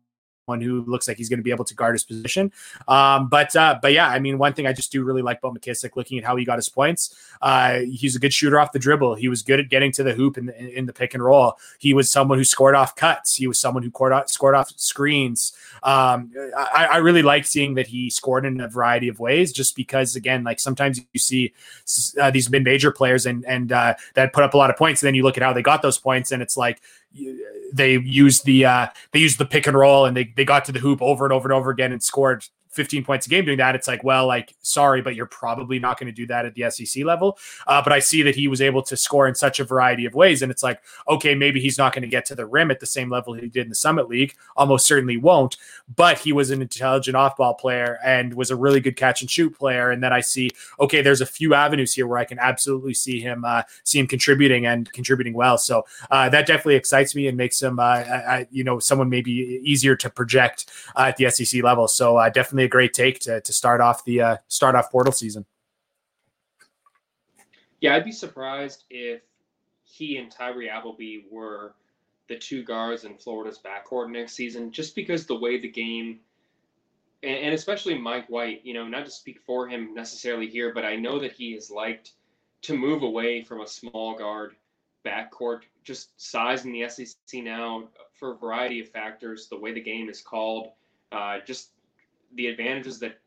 one who looks like he's going to be able to guard his position. Um, but uh, but yeah, I mean, one thing I just do really like about McKissic, looking at how he got his points, uh, he's a good shooter off the dribble. He was good at getting to the hoop in the, in the pick and roll. He was someone who scored off cuts. He was someone who scored off, scored off screens. Um, I, I really like seeing that he scored in a variety of ways, just because again, like sometimes you see uh, these mid major players and and uh, that put up a lot of points, and then you look at how they got those points, and it's like they used the uh, they used the pick and roll and they, they got to the hoop over and over and over again and scored 15 points a game doing that, it's like, well, like, sorry, but you're probably not going to do that at the SEC level. Uh, but I see that he was able to score in such a variety of ways. And it's like, okay, maybe he's not going to get to the rim at the same level he did in the Summit League. Almost certainly won't. But he was an intelligent off ball player and was a really good catch and shoot player. And then I see, okay, there's a few avenues here where I can absolutely see him, uh, see him contributing and contributing well. So uh, that definitely excites me and makes him, uh, you know, someone maybe easier to project uh, at the SEC level. So uh, definitely definitely a great take to, to start off the uh, start off portal season. Yeah, I'd be surprised if he and Tyree Appleby were the two guards in Florida's backcourt next season, just because the way the game, and, and especially Mike White, you know, not to speak for him necessarily here, but I know that he has liked to move away from a small guard backcourt, just size in the SEC now for a variety of factors, the way the game is called, uh, just the advantages that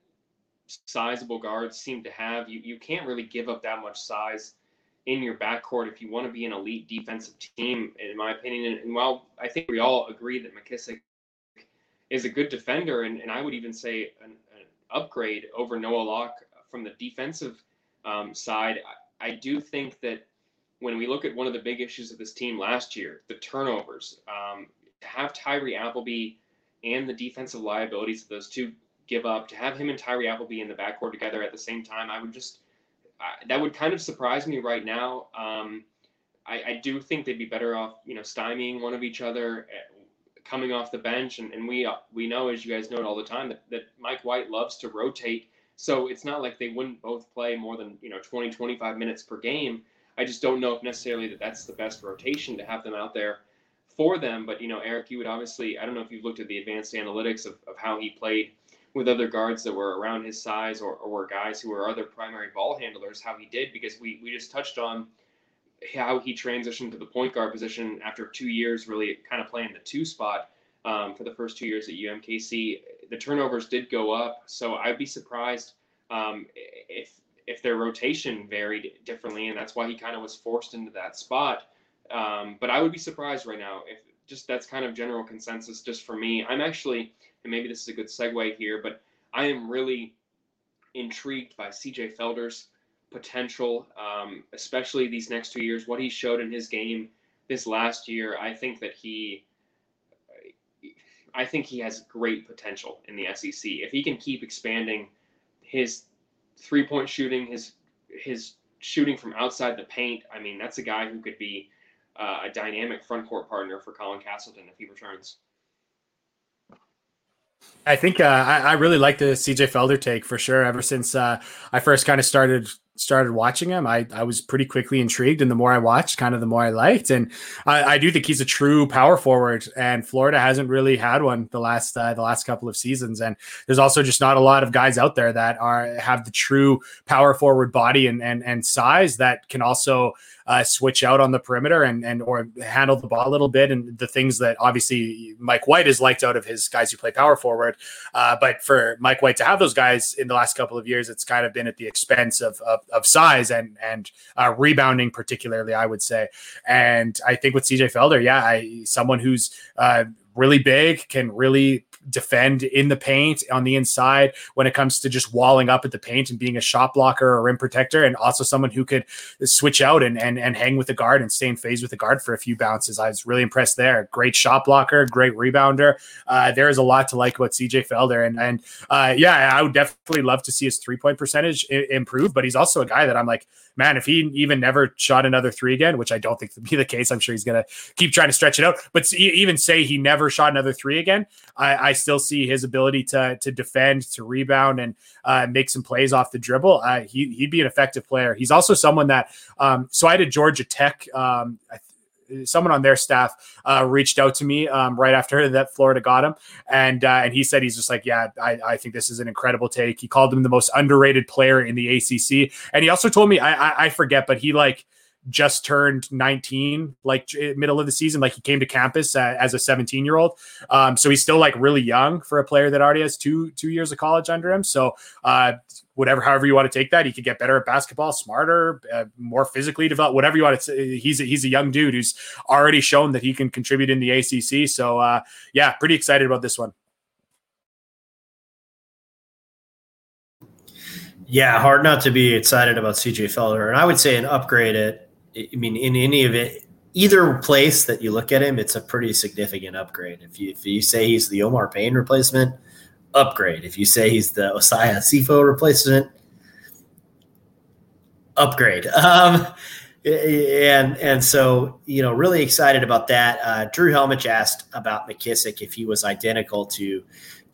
sizable guards seem to have. You you can't really give up that much size in your backcourt if you want to be an elite defensive team, in my opinion. And while I think we all agree that McKissic is a good defender, and, and I would even say an, an upgrade over Noah Locke from the defensive um, side, I, I do think that when we look at one of the big issues of this team last year, the turnovers, um, to have Tyree Appleby and the defensive liabilities of those two give up, to have him and Tyree Appleby in the backcourt together at the same time, I would just I, that would kind of surprise me right now. Um, I, I, do think they'd be better off, you know, stymieing one of each other, eh, coming off the bench, and, and we we know, as you guys know it all the time, that, that Mike White loves to rotate. So it's not like they wouldn't both play more than you know 20, 25 minutes per game. I just don't know if necessarily that that's the best rotation to have them out there for them. But you know, Eric, you would obviously I don't know if you've looked at the advanced analytics of, of how he played with other guards that were around his size or, or were guys who were other primary ball handlers, how he did because we we just touched on how he transitioned to the point guard position after two years, really kind of playing the two spot um, for the first two years at UMKC. The turnovers did go up, so I'd be surprised um, if if their rotation varied differently, and that's why he kind of was forced into that spot. Um, but I would be surprised right now if just that's kind of general consensus just for me. I'm actually, and maybe this is a good segue here, but I am really intrigued by CJ Felder's potential, um, especially these next two years. What he showed in his game this last year, I think that he, I think he has great potential in the SEC. If he can keep expanding his three point shooting, his his shooting from outside the paint. I mean, that's a guy who could be uh, a dynamic front court partner for Colin Castleton if he returns. I think uh, I, I, really like the CJ Felder take for sure. Ever since uh, I first kind of started started watching him, I, I was pretty quickly intrigued. And the more I watched, kind of the more I liked. And I, I do think he's a true power forward. And Florida hasn't really had one the last uh, the last couple of seasons. And there's also just not a lot of guys out there that are have the true power forward body and and, and size that can also uh, switch out on the perimeter and and or handle the ball a little bit and the things that obviously Mike White is liked out of his guys who play power forward. Uh, but for Mike White to have those guys in the last couple of years, it's kind of been at the expense of of, of size and and uh, rebounding, particularly, I would say. And I think with CJ Felder, yeah, I, someone who's uh, really big can really defend in the paint on the inside when it comes to just walling up at the paint and being a shot blocker or rim protector, and also someone who could switch out and and, and hang with the guard and stay in phase with the guard for a few bounces. I was really impressed there. Great shot blocker, great rebounder. Uh, there is a lot to like about CJ Felder, and and uh, yeah, I would definitely love to see his three point percentage I- improve. But he's also a guy that I'm like, man, if he even never shot another three again, which I don't think would be the case, I'm sure he's gonna keep trying to stretch it out. But even say he never shot another three again, I, I still see his ability to to defend, to rebound, and uh, make some plays off the dribble. Uh, he he'd be an effective player. He's also someone that. Um, so I had a Georgia Tech. Um, someone on their staff uh, reached out to me um, right after that Florida got him, and uh, and he said he's just like, yeah, I, I think this is an incredible take. He called him the most underrated player in the ACC, and he also told me I, I, I forget, but he like just turned 19 like middle of the season like he came to campus as a 17 year old um, so he's still like really young for a player that already has two two years of college under him. So uh, whatever however you want to take that he could get better at basketball smarter uh, more physically developed whatever you want to say he's a, he's a young dude who's already shown that he can contribute in the ACC so uh, yeah pretty excited about this one. Yeah, hard not to be excited about CJ Felder. And I would say an upgrade at I mean, in any of it, either place that you look at him, it's a pretty significant upgrade. If you if you say he's the Omar Payne replacement, upgrade. If you say he's the Osayi Osifo replacement, upgrade. Um, and and so you know, really excited about that. Uh, Drew Helmich asked about McKissic if he was identical to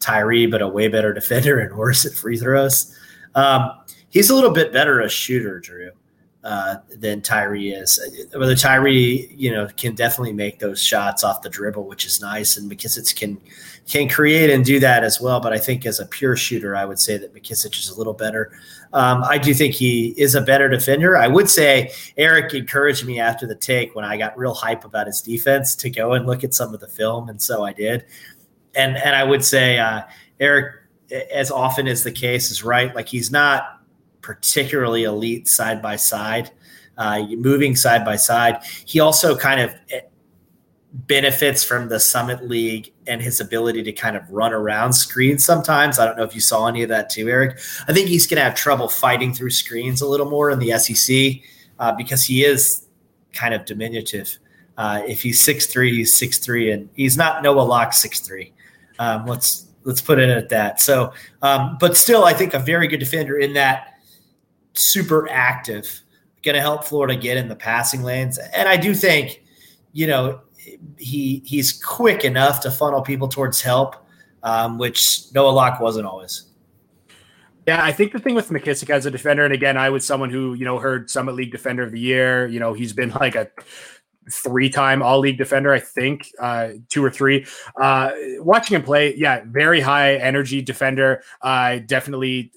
Tyree, but a way better defender and worse at free throws. Um, he's a little bit better a shooter, Drew uh, than Tyree is. Whether Tyree, you know, can definitely make those shots off the dribble, which is nice, and McKissic can can create and do that as well. But I think as a pure shooter, I would say that McKissic is a little better. Um, I do think he is a better defender. I would say Eric encouraged me after the take when I got real hype about his defense to go and look at some of the film, and so I did. And and I would say uh, Eric, as often is the case, is right. Like he's not particularly elite side by side, uh, moving side by side. He also kind of eh, benefits from the Summit League and his ability to kind of run around screens sometimes. I don't know if you saw any of that too, Eric. I think he's going to have trouble fighting through screens a little more in the SEC uh, because he is kind of diminutive. Uh, if he's six three, he's six three, and he's not Noah Locke six three. Um, let's let's put it at that. So, um, but still, I think a very good defender in that super active, going to help Florida get in the passing lanes. And I do think, you know, he he's quick enough to funnel people towards help, um, which Noah Locke wasn't always. Yeah, I think the thing with McKissic as a defender, and again, I was someone who you know heard Summit League Defender of the Year. You know, he's been like a three-time All-League defender, I think, uh, two or three. Uh, watching him play, yeah, very high energy defender. Uh, definitely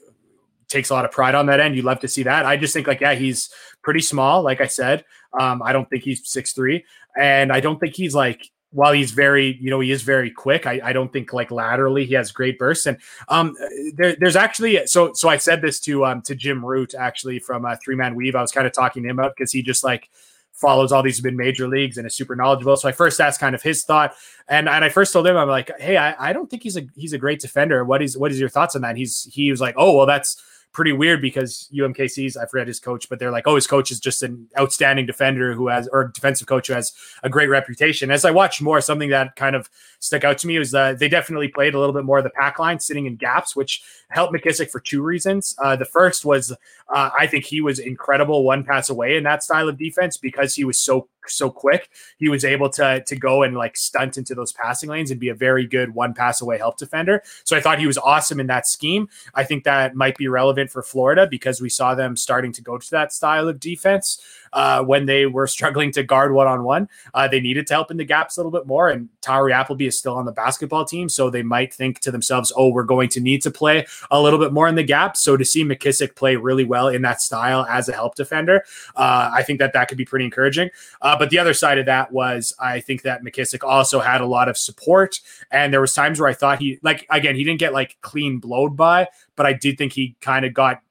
takes a lot of pride on that end. You love to see that. I just think like, yeah, he's pretty small. Like I said, um, I don't think he's six three, and I don't think he's like while he's very, you know, he is very quick. I, I don't think like laterally he has great bursts. And um, there, there's actually so so I said this to um to Jim Root actually from a three man weave. I was kind of talking to him about because he just like follows all these mid major leagues and is super knowledgeable. So I first asked kind of his thought, and and I first told him I'm like, hey, I, I don't think he's a he's a great defender. What is what is your thoughts on that? And he's he was like, oh well, that's pretty weird because UMKC's I forget his coach, but they're like, oh, his coach is just an outstanding defender who has or defensive coach who has a great reputation. As I watched more, something that kind of stuck out to me was that they definitely played a little bit more of the pack line, sitting in gaps, which helped McKissic for two reasons. Uh, the first was uh, I think he was incredible one pass away in that style of defense because he was so so quick. He was able to to go and like stunt into those passing lanes and be a very good one pass away help defender. So I thought he was awesome in that scheme. I think that might be relevant for Florida because we saw them starting to go to that style of defense uh, when they were struggling to guard one on one. They needed to help in the gaps a little bit more. And Tyree Appleby is still on the basketball team, so they might think to themselves, "Oh, we're going to need to play a little bit more in the gaps." So to see McKissic play really well in that style as a help defender, uh, I think that that could be pretty encouraging. Uh, but the other side of that was I think that McKissic also had a lot of support, and there was times where I thought he like again he didn't get like clean blowed by, but I did think he kind of got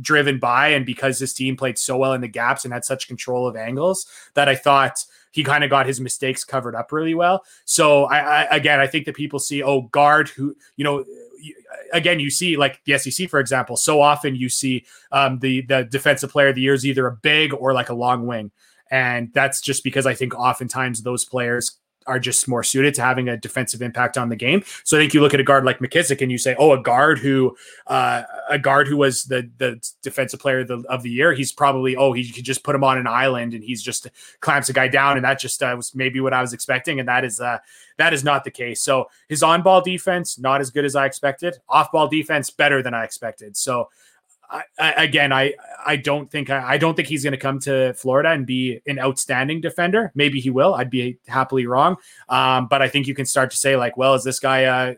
driven by, and because this team played so well in the gaps and had such control of angles, that I thought he kind of got his mistakes covered up really well. So I, I again, I think that people see, oh, guard who, you know, again, you see like the SEC, for example, so often you see um, the the defensive player of the year is either a big or like a long wing. And that's just because I think oftentimes those players are just more suited to having a defensive impact on the game. So I think you look at a guard like McKissic and you say, oh, a guard who uh, a guard who was the the defensive player of the, of the year, he's probably oh he could just put him on an island and he's just clamps a guy down, and that just uh, was maybe what I was expecting, and that is uh, that is not the case. So his on ball defense not as good as I expected, off ball defense better than I expected. So I, again, I I don't think I, I don't think he's going to come to Florida and be an outstanding defender. Maybe he will. I'd be happily wrong. Um, but I think you can start to say like, well, is this guy uh,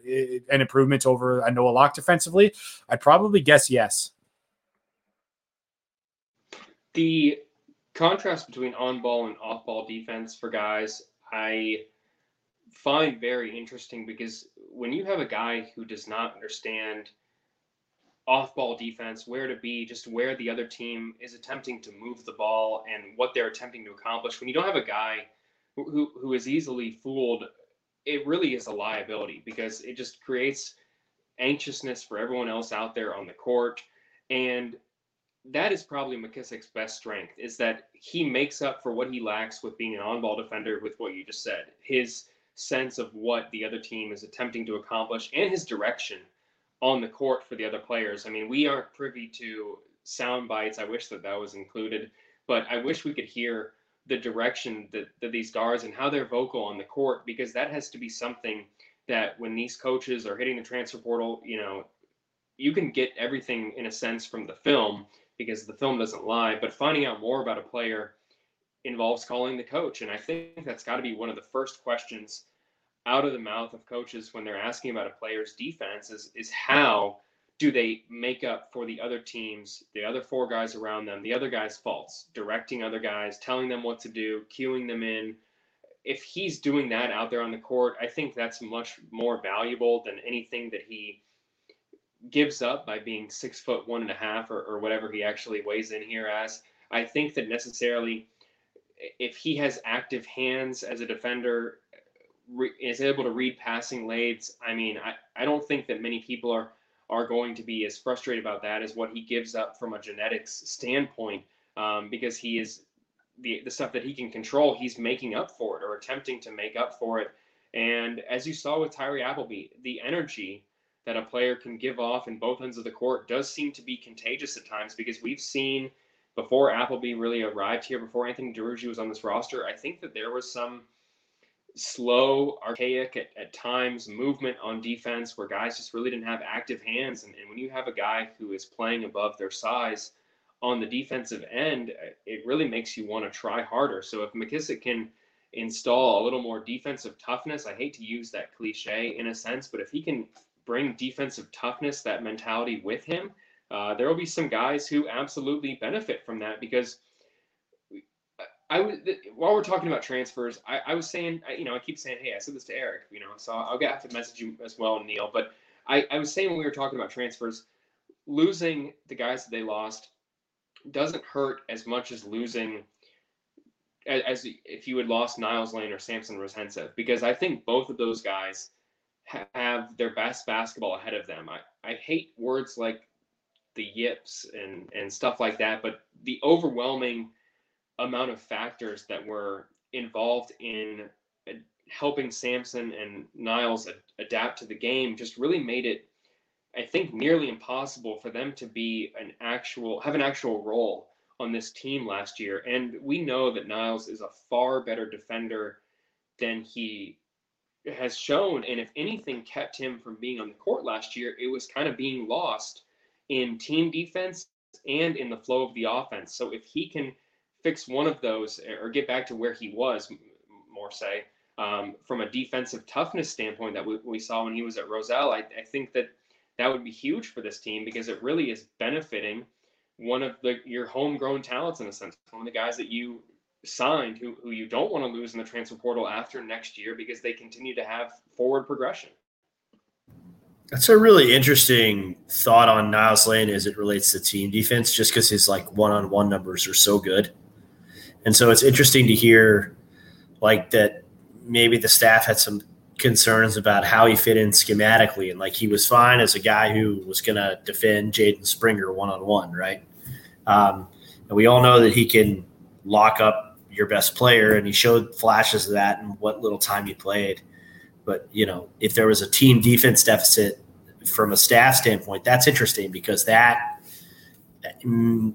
an improvement over a Noah Locke defensively? I'd probably guess yes. The contrast between on-ball and off-ball defense for guys, I find very interesting because when you have a guy who does not understand off ball defense, where to be, just where the other team is attempting to move the ball and what they're attempting to accomplish. When you don't have a guy who, who, who is easily fooled, it really is a liability because it just creates anxiousness for everyone else out there on the court. And that is probably McKissic's best strength is that he makes up for what he lacks with being an on-ball defender with what you just said. His sense of what the other team is attempting to accomplish and his direction on the court for the other players. I mean, we aren't privy to sound bites. I wish that that was included, but I wish we could hear the direction that, that these guards and how they're vocal on the court because that has to be something that when these coaches are hitting the transfer portal, you know, you can get everything in a sense from the film because the film doesn't lie, but finding out more about a player involves calling the coach. And I think that's got to be one of the first questions out of the mouth of coaches when they're asking about a player's defense is is how do they make up for the other teams, the other four guys around them, the other guys' faults, directing other guys, telling them what to do, cueing them in. If he's doing that out there on the court, I think that's much more valuable than anything that he gives up by being six foot one and a half or, or whatever he actually weighs in here as. I think that necessarily, if he has active hands as a defender, re- is able to read passing lanes. I mean, I, I don't think that many people are are going to be as frustrated about that as what he gives up from a genetics standpoint, um, because he is the the stuff that he can control. He's making up for it or attempting to make up for it. And as you saw with Tyree Appleby, the energy that a player can give off in both ends of the court does seem to be contagious at times because we've seen before Appleby really arrived here, before Anthony Duruji was on this roster, I think that there was some slow, archaic at, at times movement on defense where guys just really didn't have active hands. And, and when you have a guy who is playing above their size on the defensive end, it really makes you want to try harder. So if McKissic can install a little more defensive toughness, I hate to use that cliche in a sense, but if he can bring defensive toughness, that mentality with him, uh, there will be some guys who absolutely benefit from that because I was while we're talking about transfers, I, I was saying, you know, I keep saying, hey, I said this to Eric, you know, so I'll get to message you as well, Neil. But I, I was saying when we were talking about transfers, losing the guys that they lost doesn't hurt as much as losing as, as if you had lost Niels Lane or Samson Ruzhentsev, because I think both of those guys have their best basketball ahead of them. I, I hate words like the yips and and stuff like that, but the overwhelming amount of factors that were involved in uh, helping Samson and Niels adapt to the game just really made it, I think, nearly impossible for them to be an actual have an actual role on this team last year. And we know that Niels is a far better defender than he has shown. And if anything kept him from being on the court last year, it was kind of being lost in team defense and in the flow of the offense. So if he can fix one of those or get back to where he was, more say, um, from a defensive toughness standpoint that we, we saw when he was at Roselle, I, I, think that that would be huge for this team because it really is benefiting one of the your homegrown talents in a sense, one of the guys that you signed who, who you don't want to lose in the transfer portal after next year because they continue to have forward progression. That's a really interesting thought on Niels Lane as it relates to team defense, just because his like one-on-one numbers are so good. And so it's interesting to hear like that maybe the staff had some concerns about how he fit in schematically and like he was fine as a guy who was going to defend Jaden Springer one on one, right? Um, and we all know that he can lock up your best player, and he showed flashes of that in what little time he played. But you know, if there was a team defense deficit from a staff standpoint, that's interesting because that mm,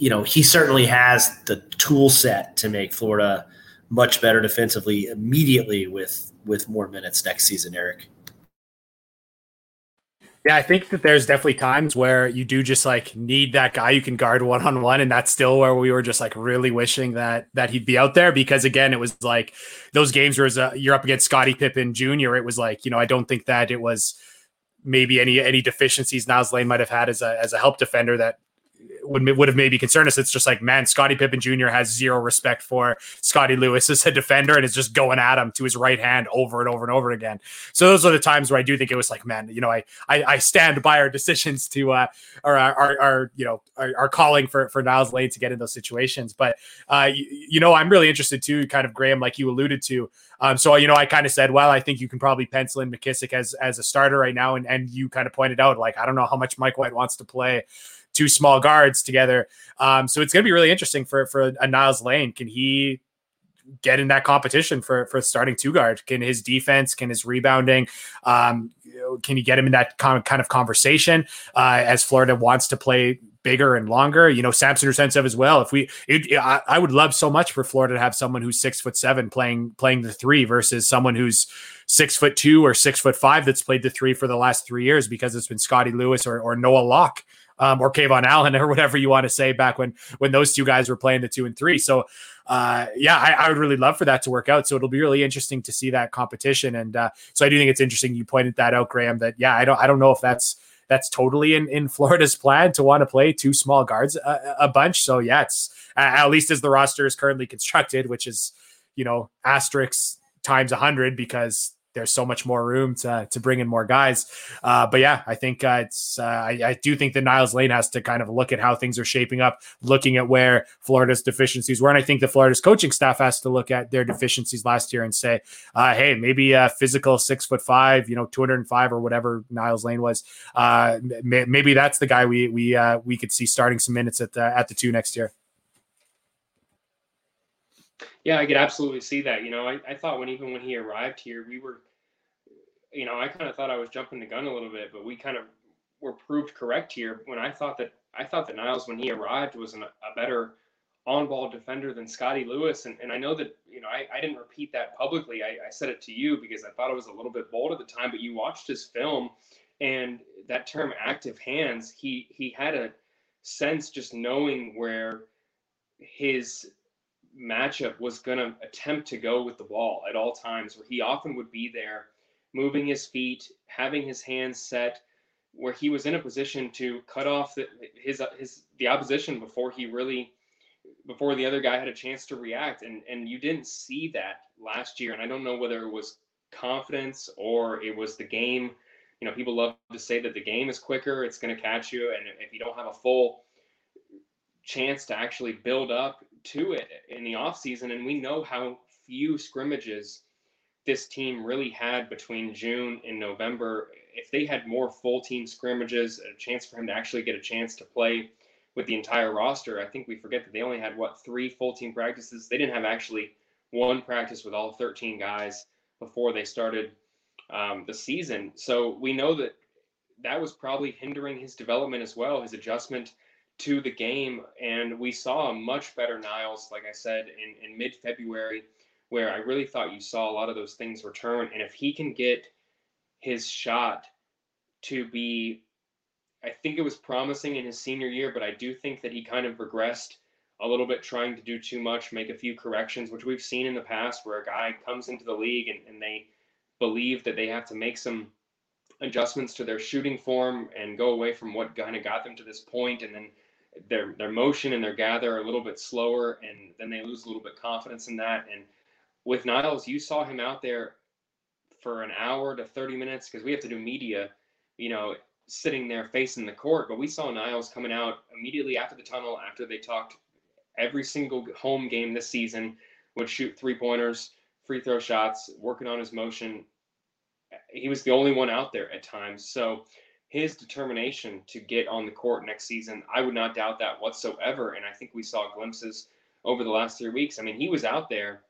you know, he certainly has the tool set to make Florida much better defensively immediately with with more minutes next season, Eric. Yeah, I think that there's definitely times where you do just like need that guy you can guard one on one, and that's still where we were just like really wishing that that he'd be out there because again, it was like those games where uh, you're up against Scottie Pippen Jr. It was like you know I don't think that it was maybe any any deficiencies Niels Lane might have had as a as a help defender that would would have maybe concerned us. It's just like, man, Scottie Pippen Jr. has zero respect for Scottie Lewis as a defender and is just going at him to his right hand over and over and over again. So those are the times where I do think it was like, man, you know, I I, I stand by our decisions to uh or our, our, our you know our, our, calling for for Niels Lane to get in those situations. But uh you, you know, I'm really interested too, kind of Graham, like you alluded to. Um, so you know, I kind of said, well, I think you can probably pencil in McKissic as as a starter right now, and and you kind of pointed out, like, I don't know how much Mike White wants to play two small guards together. Um, so it's going to be really interesting for for a Niels Lane. Can he get in that competition for for starting two guard? Can his defense, can his rebounding, um, can you get him in that kind of conversation uh, as Florida wants to play bigger and longer? You know, Samson Ruzhentsev as well. If we, it, I, I would love so much for Florida to have someone who's six foot seven playing playing the three versus someone who's six foot two or six foot five that's played the three for the last three years because it's been Scottie Lewis or, or Noah Locke um, or KeVaughn Allen or whatever you want to say back when when those two guys were playing the two and three. So uh, yeah, I, I, would really love for that to work out. So it'll be really interesting to see that competition. And uh, so I do think it's interesting you pointed that out, Graham. That yeah, I don't I don't know if that's that's totally in, in Florida's plan to want to play two small guards a, a bunch. So yeah, it's at least as the roster is currently constructed, which is you know asterisks times a hundred because there's so much more room to to bring in more guys. Uh, but yeah, I think uh, it's uh, I, I, do think that Niels Lane has to kind of look at how things are shaping up, looking at where Florida's deficiencies were, and I think the Florida's coaching staff has to look at their deficiencies last year and say, uh, hey, maybe physical six foot five, you know, 205 or whatever Niels Lane was, uh, maybe that's the guy we we uh, we could see starting some minutes at the at the two next year. Yeah, I could absolutely see that. You know, I, I thought when even when he arrived here, we were, you know, I kind of thought I was jumping the gun a little bit, but we kind of were proved correct here. When I thought that I thought that Niels, when he arrived, was an, a better on-ball defender than Scottie Lewis, and, and I know that you know I, I didn't repeat that publicly. I, I said it to you because I thought it was a little bit bold at the time. But you watched his film, and that term "active hands," he he had a sense just knowing where his matchup was going to attempt to go with the ball at all times, where he often would be there, moving his feet, having his hands set, where he was in a position to cut off the, his his the opposition before he really before the other guy had a chance to react. And and you didn't see that last year. And I don't know whether it was confidence or it was the game. You know people love to say that the game is quicker it's going to catch you and if you don't have a full chance to actually build up to it in the offseason. And we know how few scrimmages this team really had between June and November. If they had more full team scrimmages, a chance for him to actually get a chance to play with the entire roster, I think we forget that they only had what three full team practices. They didn't have actually one practice with all 13 guys before they started um, the season. So we know that that was probably hindering his development as well, his adjustment to the game. And we saw a much better Niels, like I said, in, in mid February, where I really thought you saw a lot of those things return. And if he can get his shot to be, I think it was promising in his senior year, but I do think that he kind of regressed a little bit trying to do too much, make a few corrections, which we've seen in the past where a guy comes into the league and, and they believe that they have to make some adjustments to their shooting form and go away from what kind of got them to this point and then their their motion and their gather are a little bit slower, and then they lose a little bit confidence in that. And with Niels, you saw him out there for an hour to 30 minutes because we have to do media, you know, sitting there facing the court. But we saw Niels coming out immediately after the tunnel, after they talked every single home game this season, would shoot three pointers, free throw shots, working on his motion. He was the only one out there at times. So his determination to get on the court next season, I would not doubt that whatsoever. And I think we saw glimpses over the last three weeks. I mean, he was out there,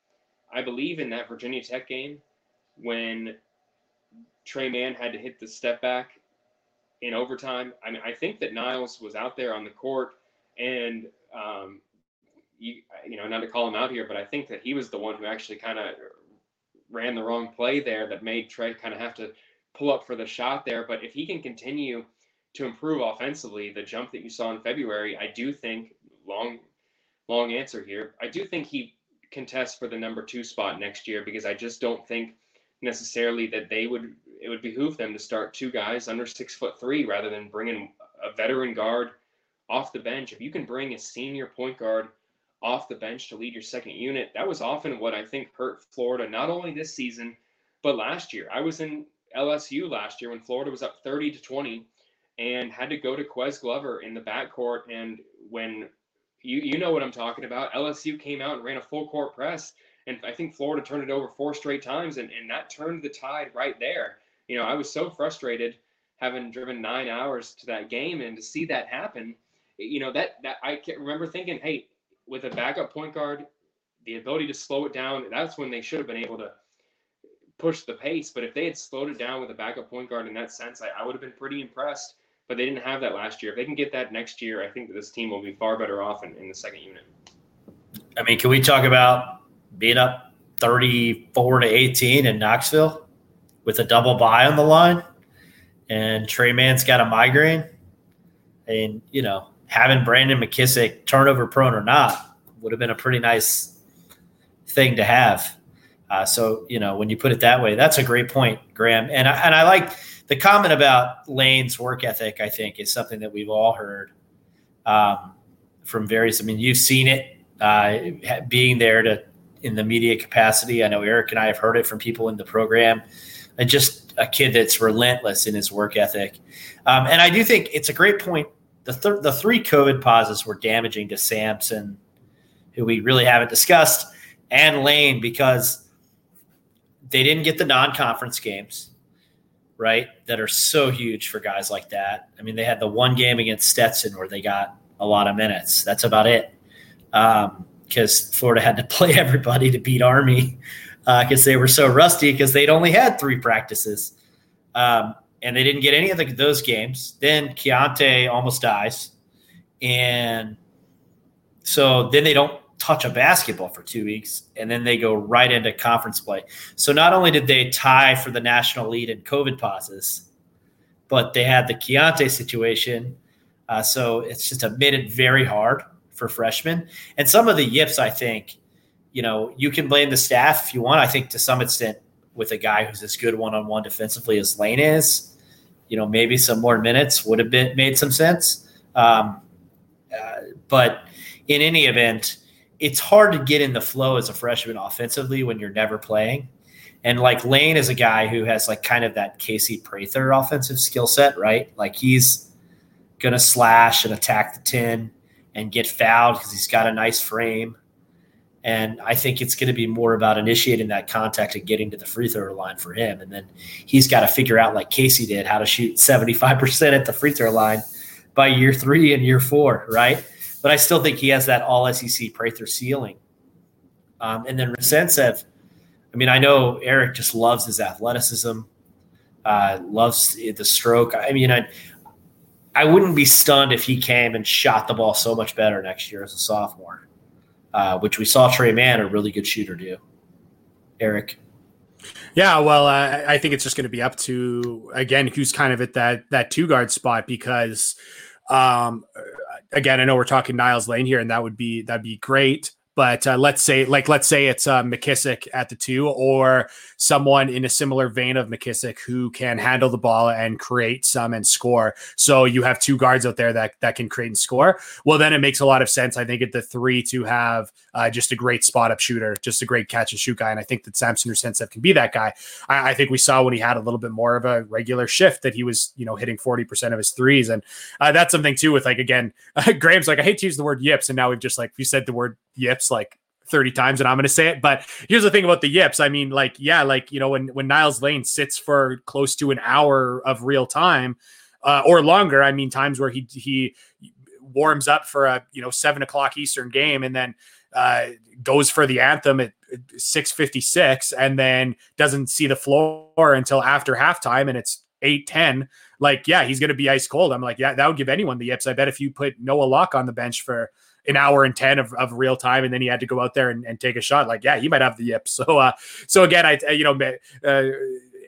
I believe, in that Virginia Tech game when Tre Mann had to hit the step back in overtime. I mean, I think that Niels was out there on the court, and um, you, you know, not to call him out here, but I think that he was the one who actually kind of ran the wrong play there that made Tre kind of have to pull up for the shot there. But if he can continue to improve offensively, the jump that you saw in February, I do think long, long answer here. I do think he contests for the number two spot next year because I just don't think necessarily that they would it would behoove them to start two guys under six foot three rather than bringing a veteran guard off the bench. If you can bring a senior point guard off the bench to lead your second unit, that was often what I think hurt Florida not only this season but last year. I was in LSU last year when Florida was up 30 to 20 and had to go to Ques Glover in the backcourt. And when you you know what I'm talking about, LSU came out and ran a full court press, and I think Florida turned it over four straight times, and, and that turned the tide right there. You know, I was so frustrated having driven nine hours to that game and to see that happen. You know that that I can remember thinking, hey, with a backup point guard, the ability to slow it down, that's when they should have been able to push the pace. But if they had slowed it down with a backup point guard in that sense, I, I would have been pretty impressed. But they didn't have that last year. If they can get that next year, I think that this team will be far better off in, in the second unit. I mean, can we talk about being up 34 to 18 in Knoxville with a double bye on the line? And Tre Mann's got a migraine. And, you know, having Brandon McKissic, turnover prone or not, would have been a pretty nice thing to have. Uh, so you know when you put it that way, that's a great point, Graham. And I, and I like the comment about Lane's work ethic. I think is something that we've all heard um, from various. I mean, you've seen it uh, being there to in the media capacity. I know Eric and I have heard it from people in the program. And just a kid that's relentless in his work ethic. Um, and I do think it's a great point. The, th- the three COVID pauses were damaging to Samson, who we really haven't discussed, and Lane because they didn't get the non-conference games, right? That are so huge for guys like that. I mean, they had the one game against Stetson where they got a lot of minutes. That's about it. Um, because Florida had to play everybody to beat Army because uh, they were so rusty because they'd only had three practices. Um, and they didn't get any of the, those games. Then Keyontae almost dies. And so then they don't touch a basketball for two weeks, and then they go right into conference play. So not only did they tie for the national lead in COVID pauses, but they had the Keyontae situation. Uh, so it's just a made it very hard for freshmen. And some of the yips, I think, you know, you can blame the staff if you want. I think to some extent, with a guy who's as good one on one defensively as Lane is, you know, maybe some more minutes would have been made some sense. Um, uh, but in any event, it's hard to get in the flow as a freshman offensively when you're never playing. And like Lane is a guy who has like kind of that Casey Prather offensive skill set, right? Like he's gonna slash and attack the tin and get fouled because he's got a nice frame. And I think it's going to be more about initiating that contact and getting to the free throw line for him. And then he's got to figure out, like Casey did, how to shoot 75% at the free throw line by year three and year four, right? But I still think he has that all SEC Prather ceiling. Um, and then Ruzhentsev, I mean, I know Eric just loves his athleticism, uh, loves the stroke. I mean, I, I wouldn't be stunned if he came and shot the ball so much better next year as a sophomore, uh, which we saw Tre Mann, a really good shooter, do. Eric. Yeah, well, uh, I think it's just going to be up to again who's kind of at that that two guard spot because, um, again, I know we're talking Niels Lane here, and that would be that'd be great. But uh, let's say, like, let's say it's uh, McKissic at the two, or someone in a similar vein of McKissic who can handle the ball and create some and score. So you have two guards out there that that can create and score. Well, then it makes a lot of sense, I think, at the three to have uh, just a great spot up shooter, just a great catch and shoot guy. And I think that Samson Ruzhentsev can be that guy. I, I, think we saw when he had a little bit more of a regular shift that he was, you know, hitting forty percent of his threes, and uh, that's something too. With like again, Graham's like, I hate to use the word yips, and now we've just like you said the word yips like 30 times and I'm going to say it. But here's the thing about the yips. I mean, like, yeah, like, you know, when, when Niels Lane sits for close to an hour of real time uh, or longer, I mean, times where he, he warms up for a, you know, seven o'clock Eastern game and then uh, goes for the anthem at 656 and then doesn't see the floor until after halftime and it's 8 10 like yeah he's going to be ice cold i'm like yeah that would give anyone the yips i bet if you put noah locke on the bench for an hour and 10 of, of real time and then he had to go out there and, and take a shot. Like yeah he might have the yips so uh so again i you know uh,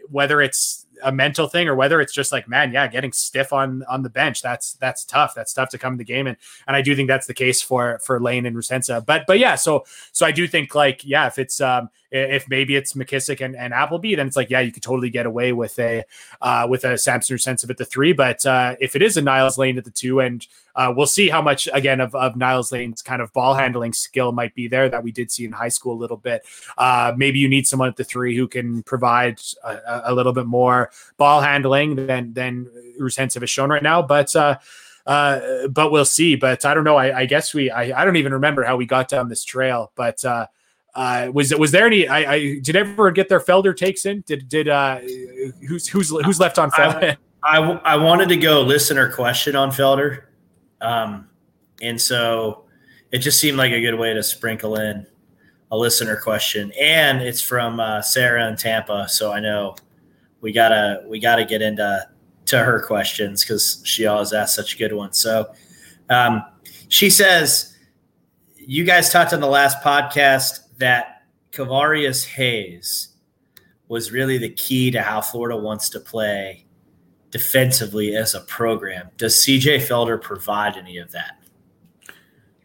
whether it's a mental thing or whether it's just like man yeah getting stiff on on the bench that's that's tough. That's tough to come to the game. And and i do think that's the case for for lane and Ruzhentsev but but yeah so so i do think like yeah if it's um if maybe it's mckissic and, and appleby then it's like yeah you could totally get away with a uh with a samson Ruzhentsev at the three but uh if it is a niels lane at the two and uh, we'll see how much again of, of Niels Lane's kind of ball handling skill might be there that we did see in high school a little bit. Uh, maybe you need someone at the three who can provide a, a little bit more ball handling than than Ruzhentsev has shown right now, but. Uh, uh, but we'll see. But I don't know. I, I guess we. I, I don't even remember how we got down this trail. But uh, uh, was was there any? I, I did ever get their Felder takes in? Did did uh, who's who's who's left on Felder? I, I, I wanted to go listener question on Felder. Um, and so it just seemed like a good way to sprinkle in a listener question. And it's from uh, Sarah in Tampa. So I know we gotta we gotta get into to her questions because she always asks such good ones. So um, she says, you guys talked on the last podcast that Kevarrius Hayes was really the key to how Florida wants to play defensively as a program. Does CJ Felder provide any of that?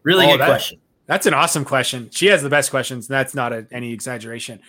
Really oh, good that, question. That's an awesome question. She has the best questions. That's not a, any exaggeration.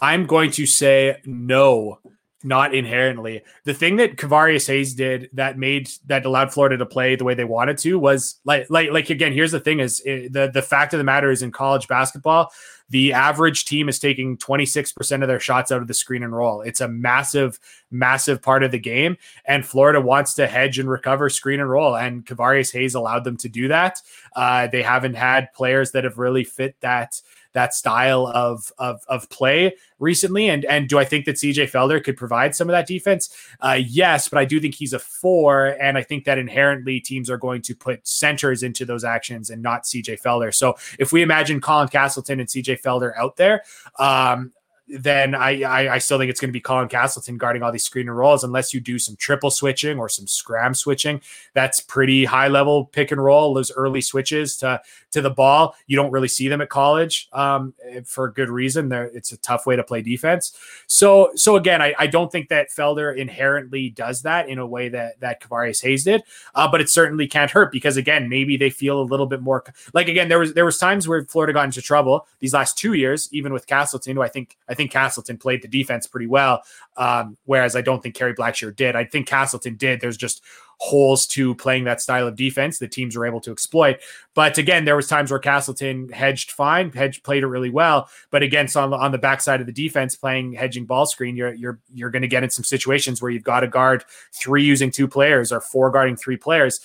I'm going to say no, not inherently. The thing that Kevarrius Hayes did that made that allowed Florida to play the way they wanted to was like like like again. Here's the thing: is it, the the fact of the matter is in college basketball, the average team is taking 26% of their shots out of the screen and roll. It's a massive, massive part of the game. And Florida wants to hedge and recover screen and roll. And Kevarrius Hayes allowed them to do that. Uh, they haven't had players that have really fit that that style of of of play recently. And and do I think that CJ Felder could provide some of that defense? Uh, yes, but I do think he's a four, and I think that inherently teams are going to put centers into those actions and not CJ Felder. So if we imagine Colin Castleton and CJ Felder out there, um, then I, I, I still think it's going to be Colin Castleton guarding all these screen and rolls unless you do some triple switching or some scram switching. That's pretty high level pick and roll. Those early switches to to the ball, you don't really see them at college um, for good reason. There, it's a tough way to play defense. So so again, I, I don't think that Felder inherently does that in a way that that Kevarrius Hayes did, uh, but it certainly can't hurt because again, maybe they feel a little bit more like again there was there was times where Florida got into trouble these last two years, even with Castleton, who I think I think Castleton played the defense pretty well, um, whereas I don't think Kerry Blackshear did. I think Castleton did. There's just holes to playing that style of defense that teams were able to exploit. But again, there was times where Castleton hedged fine, hedged played it really well. But against on the on the backside of the defense, playing hedging ball screen, you're you're you're going to get in some situations where you've got to guard three using two players or four guarding three players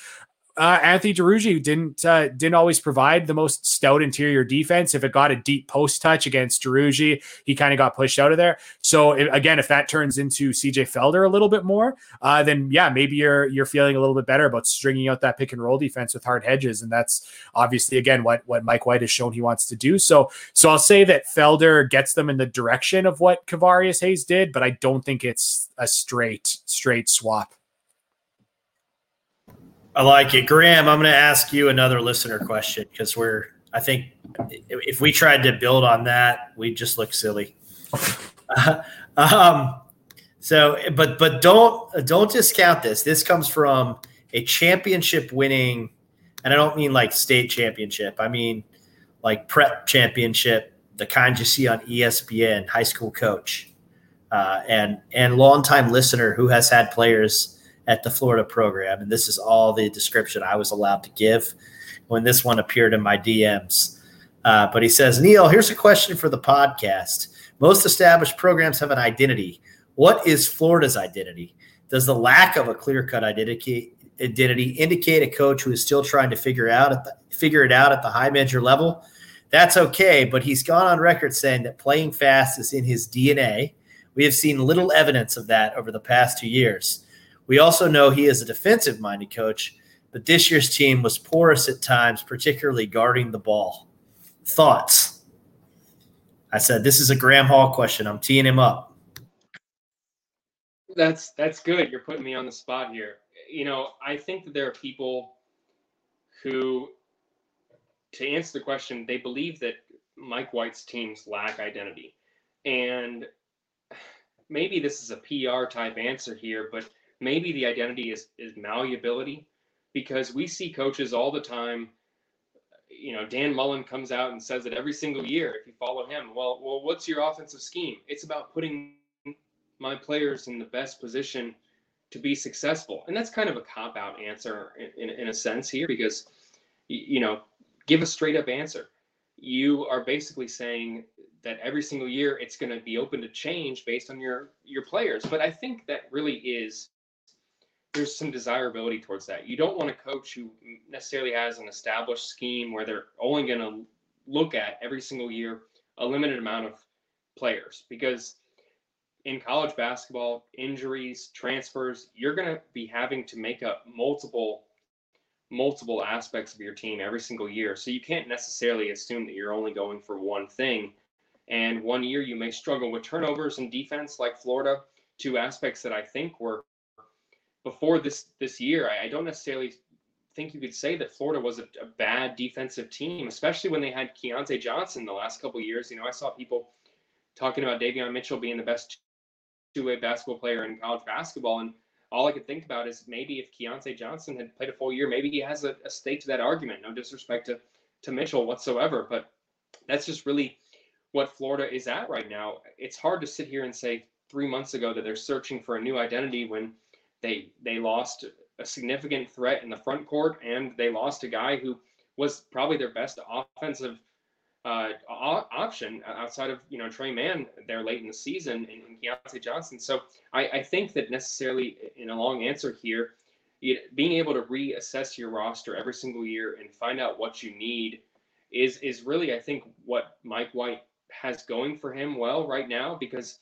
uh, Anthony Duruji didn't uh, didn't always provide the most stout interior defense. If it got a deep post touch against Duruji, he kind of got pushed out of there. So if, again, if that turns into CJ Felder a little bit more, uh, then yeah, maybe you're you're feeling a little bit better about stringing out that pick and roll defense with hard hedges, and that's obviously again what what Mike White has shown he wants to do. So so I'll say that Felder gets them in the direction of what Kevarrius Hayes did, but I don't think it's a straight straight swap. I like it. Graham, I'm going to ask you another listener question because we're, I think if we tried to build on that, we'd just look silly. um, so, but, but don't, don't discount this. This comes from a championship winning, and I don't mean like state championship. I mean like prep championship, the kind you see on ESPN, high school coach, uh, and, and longtime listener who has had players – at the Florida program. And this is all the description I was allowed to give when this one appeared in my DMs. Uh, but he says, Neil, here's a question for the podcast. Most established programs have an identity. What is Florida's identity? Does the lack of a clear cut identity, identity indicate a coach who is still trying to figure out the, figure it out at the high major level? That's okay, but he's gone on record saying that playing fast is in his DNA. We have seen little evidence of that over the past two years. We also know he is a defensive minded coach, but this year's team was porous at times, particularly guarding the ball. Thoughts? I said this is a Graham Hall question. I'm teeing him up. That's that's good. You're putting me on the spot here. You know, I think that there are people who, to answer the question, they believe that Mike White's teams lack identity, and maybe this is a PR type answer here, but maybe the identity is is malleability because we see coaches all the time. You know dan mullen comes out and says it every single year if you follow him well well what's your offensive scheme? It's about putting my players in the best position to be successful. And that's kind of a cop out answer in, in, in a sense here because you know give a straight up answer. You are basically saying that every single year it's going to be open to change based on your your players. But i think that really is there's some desirability towards that. You don't want a coach who necessarily has an established scheme where they're only going to look at every single year a limited amount of players because in college basketball, injuries, transfers, you're going to be having to make up multiple multiple aspects of your team every single year. So you can't necessarily assume that you're only going for one thing. And one year you may struggle with turnovers and defense like Florida, two aspects that I think were before this this year, I, I don't necessarily think you could say that Florida was a, a, bad defensive team, especially when they had Keyontae Johnson the last couple years. You know, I saw people talking about Davion Mitchell being the best two-way basketball player in college basketball, and all I could think about is maybe if Keyontae Johnson had played a full year, maybe he has a, a stake to that argument. No disrespect to to Mitchell whatsoever, but that's just really what Florida is at right now. It's hard to sit here and say three months ago that they're searching for a new identity when they they lost a significant threat in the front court, and they lost a guy who was probably their best offensive uh, option outside of you know Tre Mann there late in the season and, and Keyontae Johnson. So I, I, think that necessarily in a long answer here, being able to reassess your roster every single year and find out what you need is is really I think what Mike White has going for him well right now because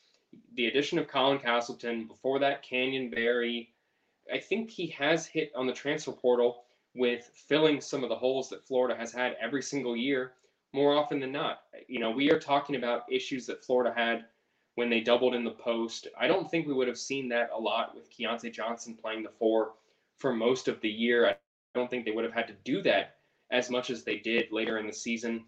the addition of Colin Castleton before that Canyon Barry, I think he has hit on the transfer portal with filling some of the holes that Florida has had every single year more often than not. You know, we are talking about issues that Florida had when they doubled in the post. I don't think we would have seen that a lot with Keyontae Johnson playing the four for most of the year. I don't think they would have had to do that as much as they did later in the season.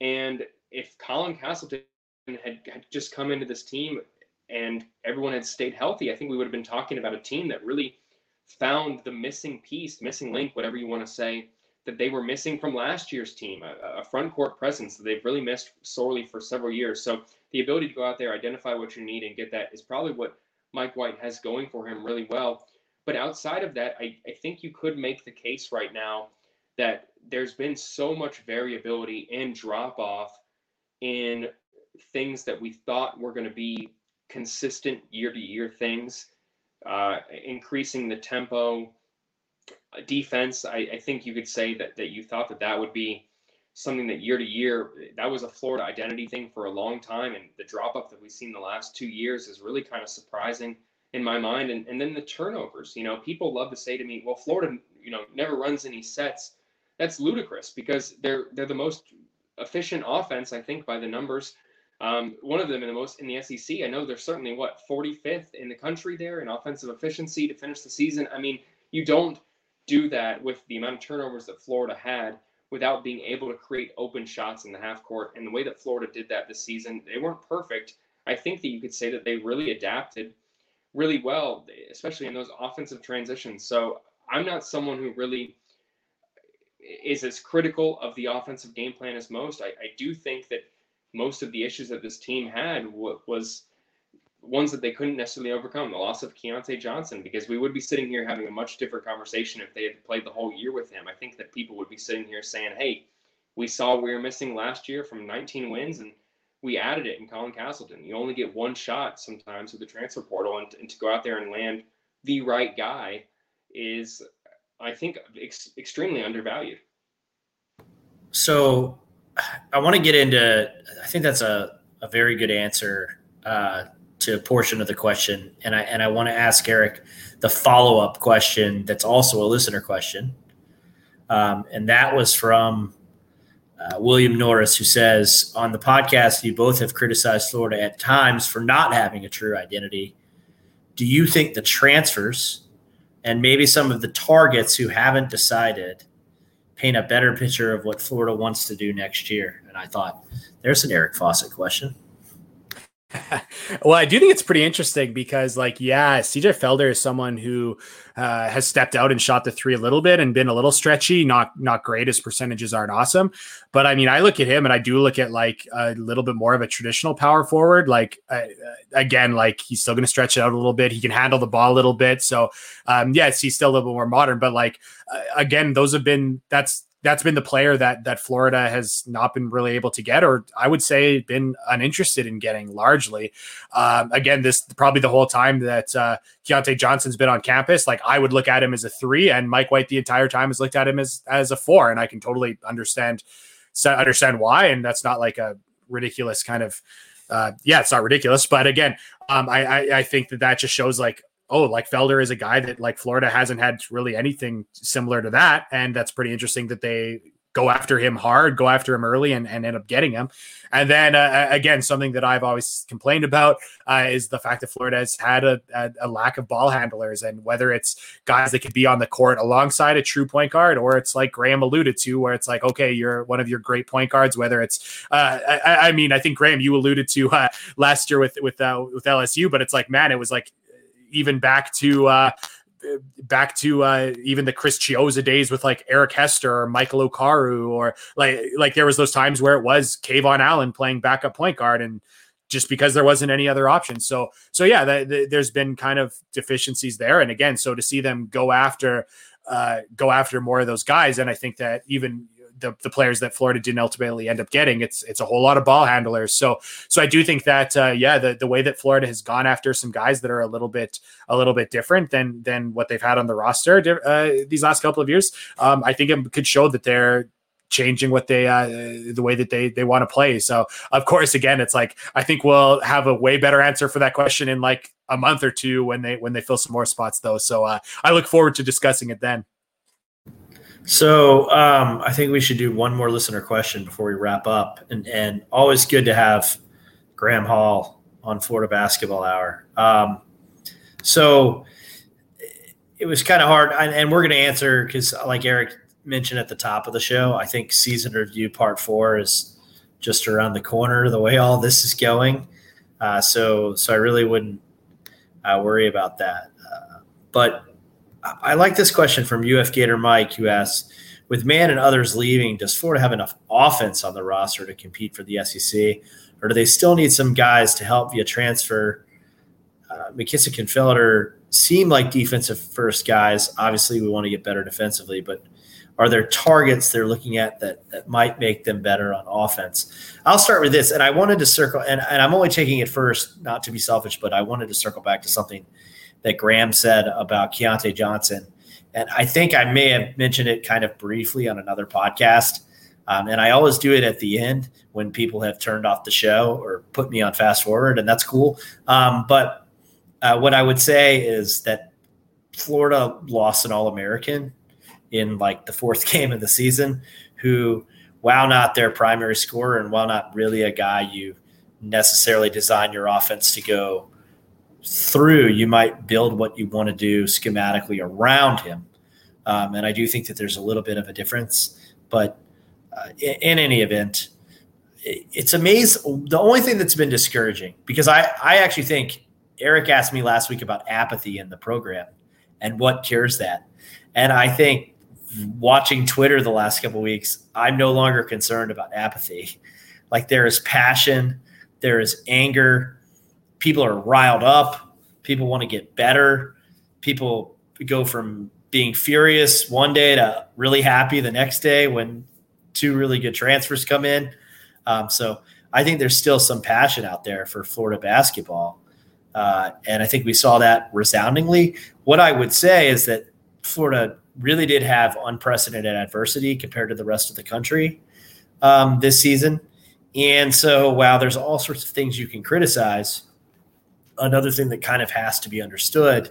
And if Colin Castleton had, had just come into this team and everyone had stayed healthy, I think we would have been talking about a team that really found the missing piece, missing link, whatever you want to say, that they were missing from last year's team, a, a front court presence that they've really missed sorely for several years. So the ability to go out there, identify what you need, and get that is probably what Mike White has going for him really well. But outside of that, I, I think you could make the case right now that there's been so much variability and drop off in things that we thought were going to be consistent year to year things, uh, increasing the tempo, defense. I, I think you could say that that you thought that that would be something that year to year that was a Florida identity thing for a long time, and the drop off that we've seen the last two years is really kind of surprising in my mind. And and then the turnovers. You know, people love to say to me, "Well, Florida, you know, never runs any sets." That's ludicrous because they're they're the most efficient offense, I think, by the numbers. Um, one of them in the most in the SEC. I know they're certainly what 45th in the country there in offensive efficiency to finish the season. I mean, you don't do that with the amount of turnovers that Florida had without being able to create open shots in the half court. And the way that Florida did that this season, they weren't perfect. I think that you could say that they really adapted really well, especially in those offensive transitions. So I'm not someone who really is as critical of the offensive game plan as most. I, I do think that most of the issues that this team had w- was ones that they couldn't necessarily overcome. The loss of Keyontae Johnson, because we would be sitting here having a much different conversation if they had played the whole year with him. I think that people would be sitting here saying, "Hey, we saw we were missing last year from 19 wins, and we added it in Colin Castleton. You only get one shot sometimes with the transfer portal, and, and to go out there and land the right guy is, I think, ex- extremely undervalued." So, I want to get into. I think that's a a very good answer. Uh, to a portion of the question, and I and I want to ask Eric the follow up question that's also a listener question, um, and that was from uh, William Norris, who says on the podcast you both have criticized Florida at times for not having a true identity. Do you think the transfers and maybe some of the targets who haven't decided paint a better picture of what Florida wants to do next year? And I thought there's an Eric Fawcett question. well, I do think it's pretty interesting because, like, yeah, CJ Felder is someone who uh, has stepped out and shot the three a little bit and been a little stretchy. Not not great. His percentages aren't awesome, but I mean, I look at him and I do look at like a little bit more of a traditional power forward. Like uh, again, like he's still going to stretch it out a little bit. He can handle the ball a little bit. So um, yes, he's still a little bit more modern. But like uh, again, those have been that's that's been the player that that Florida has not been really able to get, or I would say been uninterested in getting largely. Um, again, this probably the whole time that uh, Keyontae Johnson's been on campus, like I would look at him as a three, and Mike White the entire time has looked at him as as a four, and I can totally understand understand why, and that's not like a ridiculous kind of. Uh, yeah, it's not ridiculous, but again, um, I, I I think that that just shows like oh, like Felder is a guy that like Florida hasn't had really anything similar to that. And that's pretty interesting that they go after him hard, go after him early, and, and end up getting him. And then uh, again, something that I've always complained about uh, is the fact that Florida has had a, a, a, lack of ball handlers, and whether it's guys that could be on the court alongside a true point guard, or it's like Graham alluded to, where it's like, okay, you're one of your great point guards. Whether it's, uh, I, I, mean, I think Graham, you alluded to uh, last year with with uh, with LSU, but it's like, man, it was like even back to uh, back to uh, even the Chris Chiozza days with like Eric Hester or Michael Okauru or like like there was those times where it was KeVaughn Allen playing backup point guard and just because there wasn't any other option. So so yeah, the, the, there's been kind of deficiencies there, and again, so to see them go after uh, go after more of those guys, and I think that even the, the players that Florida didn't ultimately end up getting. It's it's a whole lot of ball handlers. So so I do think that uh, yeah, the the way that Florida has gone after some guys that are a little bit a little bit different than than what they've had on the roster uh, these last couple of years, um, I think it could show that they're changing what they uh, the way that they they want to play. So of course, again, it's like I think we'll have a way better answer for that question in like a month or two when they when they fill some more spots though. So uh, I look forward to discussing it then. So um, I think we should do one more listener question before we wrap up, and and always good to have Graham Hall on Florida Basketball Hour. Um, so it was kind of hard, and we're going to answer because, like Eric mentioned at the top of the show, I think season review part four is just around the corner. The way all this is going, uh, so so I really wouldn't uh, worry about that. Uh, but I like this question from UF Gator Mike, who asks, with Mann and others leaving, does Florida have enough offense on the roster to compete for the SEC, or do they still need some guys to help via transfer? Uh, McKissic and Felder seem like defensive first guys. Obviously, we want to get better defensively, but are there targets they're looking at that that might make them better on offense? I'll start with this, and I wanted to circle, and, and I'm only taking it first, not to be selfish, but I wanted to circle back to something that Graham said about Keyontae Johnson. And I think I may have mentioned it kind of briefly on another podcast. Um, and I always do it at the end when people have turned off the show or put me on fast forward, and that's cool. Um, but uh, what I would say is that Florida lost an All American in like the fourth game of the season, who, while not their primary scorer and while not really a guy you necessarily design your offense to go through, you might build what you want to do schematically around him. Um, and I do think that there's a little bit of a difference. But uh, in, in, any event, it, it's amazing. The only thing that's been discouraging, because I, I actually think Eric asked me last week about apathy in the program and what cures that. And I think watching Twitter the last couple weeks, I'm no longer concerned about apathy. Like there is passion, there is anger, people are riled up. People want to get better. People go from being furious one day to really happy the next day when two really good transfers come in. Um, so I think there's still some passion out there for Florida basketball. Uh, and I think we saw that resoundingly. What I would say is that Florida really did have unprecedented adversity compared to the rest of the country um, this season. And so, while there's all sorts of things you can criticize, another thing that kind of has to be understood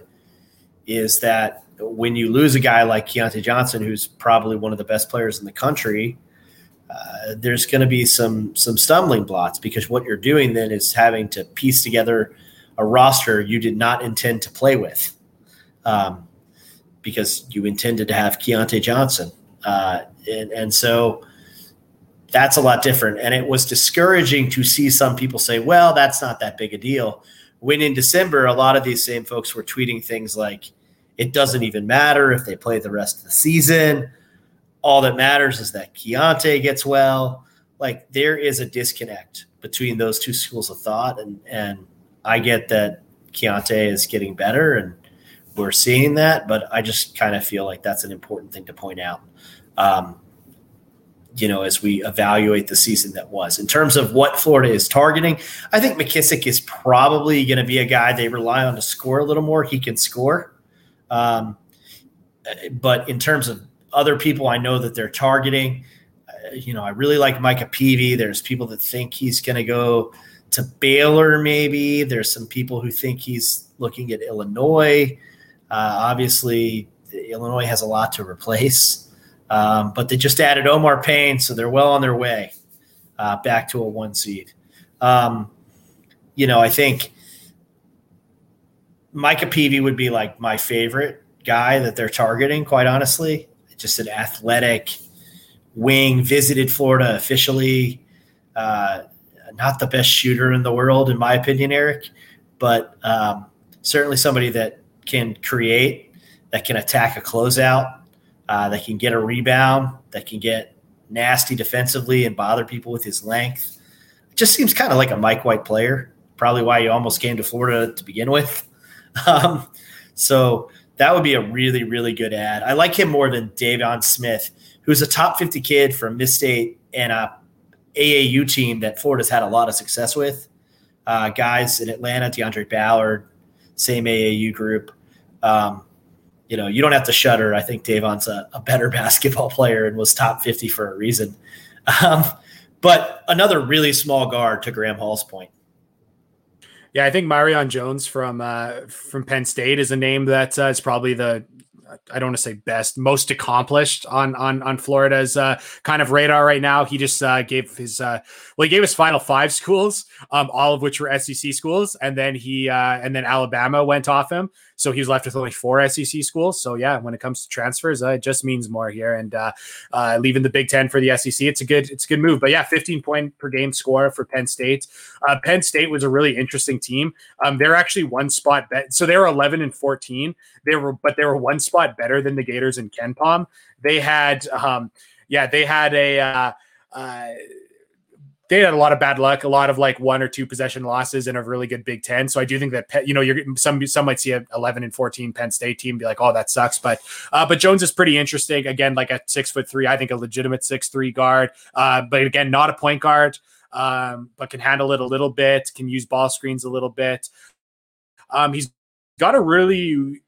is that when you lose a guy like Keyontae Johnson, who's probably one of the best players in the country, uh, there's going to be some some stumbling blocks because what you're doing then is having to piece together a roster you did not intend to play with, um, because you intended to have Keyontae Johnson, uh, and and so that's a lot different. And it was discouraging to see some people say, "Well, that's not that big a deal." When in December, a lot of these same folks were tweeting things like, it doesn't even matter if they play the rest of the season. All that matters is that Keyontae gets well. Like there is a disconnect between those two schools of thought. And, and I get that Keyontae is getting better and we're seeing that, but I just kind of feel like that's an important thing to point out. Um, you know, as we evaluate the season that was. In terms of what Florida is targeting, I think McKissic is probably going to be a guy they rely on to score a little more. He can score. Um, but in terms of other people I know that they're targeting, uh, you know, I really like Micah Peavy. There's people that think he's going to go to Baylor, maybe. There's some people who think he's looking at Illinois. Uh, obviously, Illinois has a lot to replace. Um, but they just added Omar Payne, so they're well on their way uh, back to a one seed. Um, you know, I think Micah Peavy would be like my favorite guy that they're targeting, quite honestly. Just an athletic wing, visited Florida officially. Uh, not the best shooter in the world, in my opinion, Eric, but um, certainly somebody that can create, that can attack a closeout, uh, that can get a rebound, that can get nasty defensively and bother people with his length. Just seems kind of like a Mike White player. Probably why he almost came to Florida to begin with. Um, so that would be a really, really good ad. I like him more than Deivon Smith, who's a top 50 kid from Miss State and a AAU team that Florida's had a lot of success with. Uh, guys in Atlanta, DeAndre Ballard, same AAU group. Um, you know, you don't have to shudder. I think Deivon's a, a better basketball player and was top 50 for a reason. Um, but another really small guard to Graham Hall's point. Yeah, I think Myreon Jones from uh, from Penn State is a name that uh, is probably the I don't want to say best, most accomplished on on on Florida's uh, kind of radar right now. He just uh, gave his uh, well, he gave his final five schools, um, all of which were SEC schools, and then he uh, and then Alabama went off him. So he was left with only four SEC schools. So yeah, when it comes to transfers, uh, it just means more here. And uh, uh, leaving the Big Ten for the SEC, it's a good it's a good move. But yeah, 15 point per game score for Penn State. Uh, Penn State was a really interesting team. Um, they're actually one spot bet. So they were 11 and 14. They were but they were one spot better than the Gators in KenPom. They had um, yeah they had a uh, uh, they had a lot of bad luck, a lot of like one or two possession losses in a really good Big Ten. So I do think that you know you're some some might see a 11 and 14 Penn State team be like, oh, that sucks. But uh, but Jones is pretty interesting. Again, like a six foot three, I think a legitimate six three guard. Uh, but again, not a point guard, um, but can handle it a little bit, can use ball screens a little bit. Um, he's got a really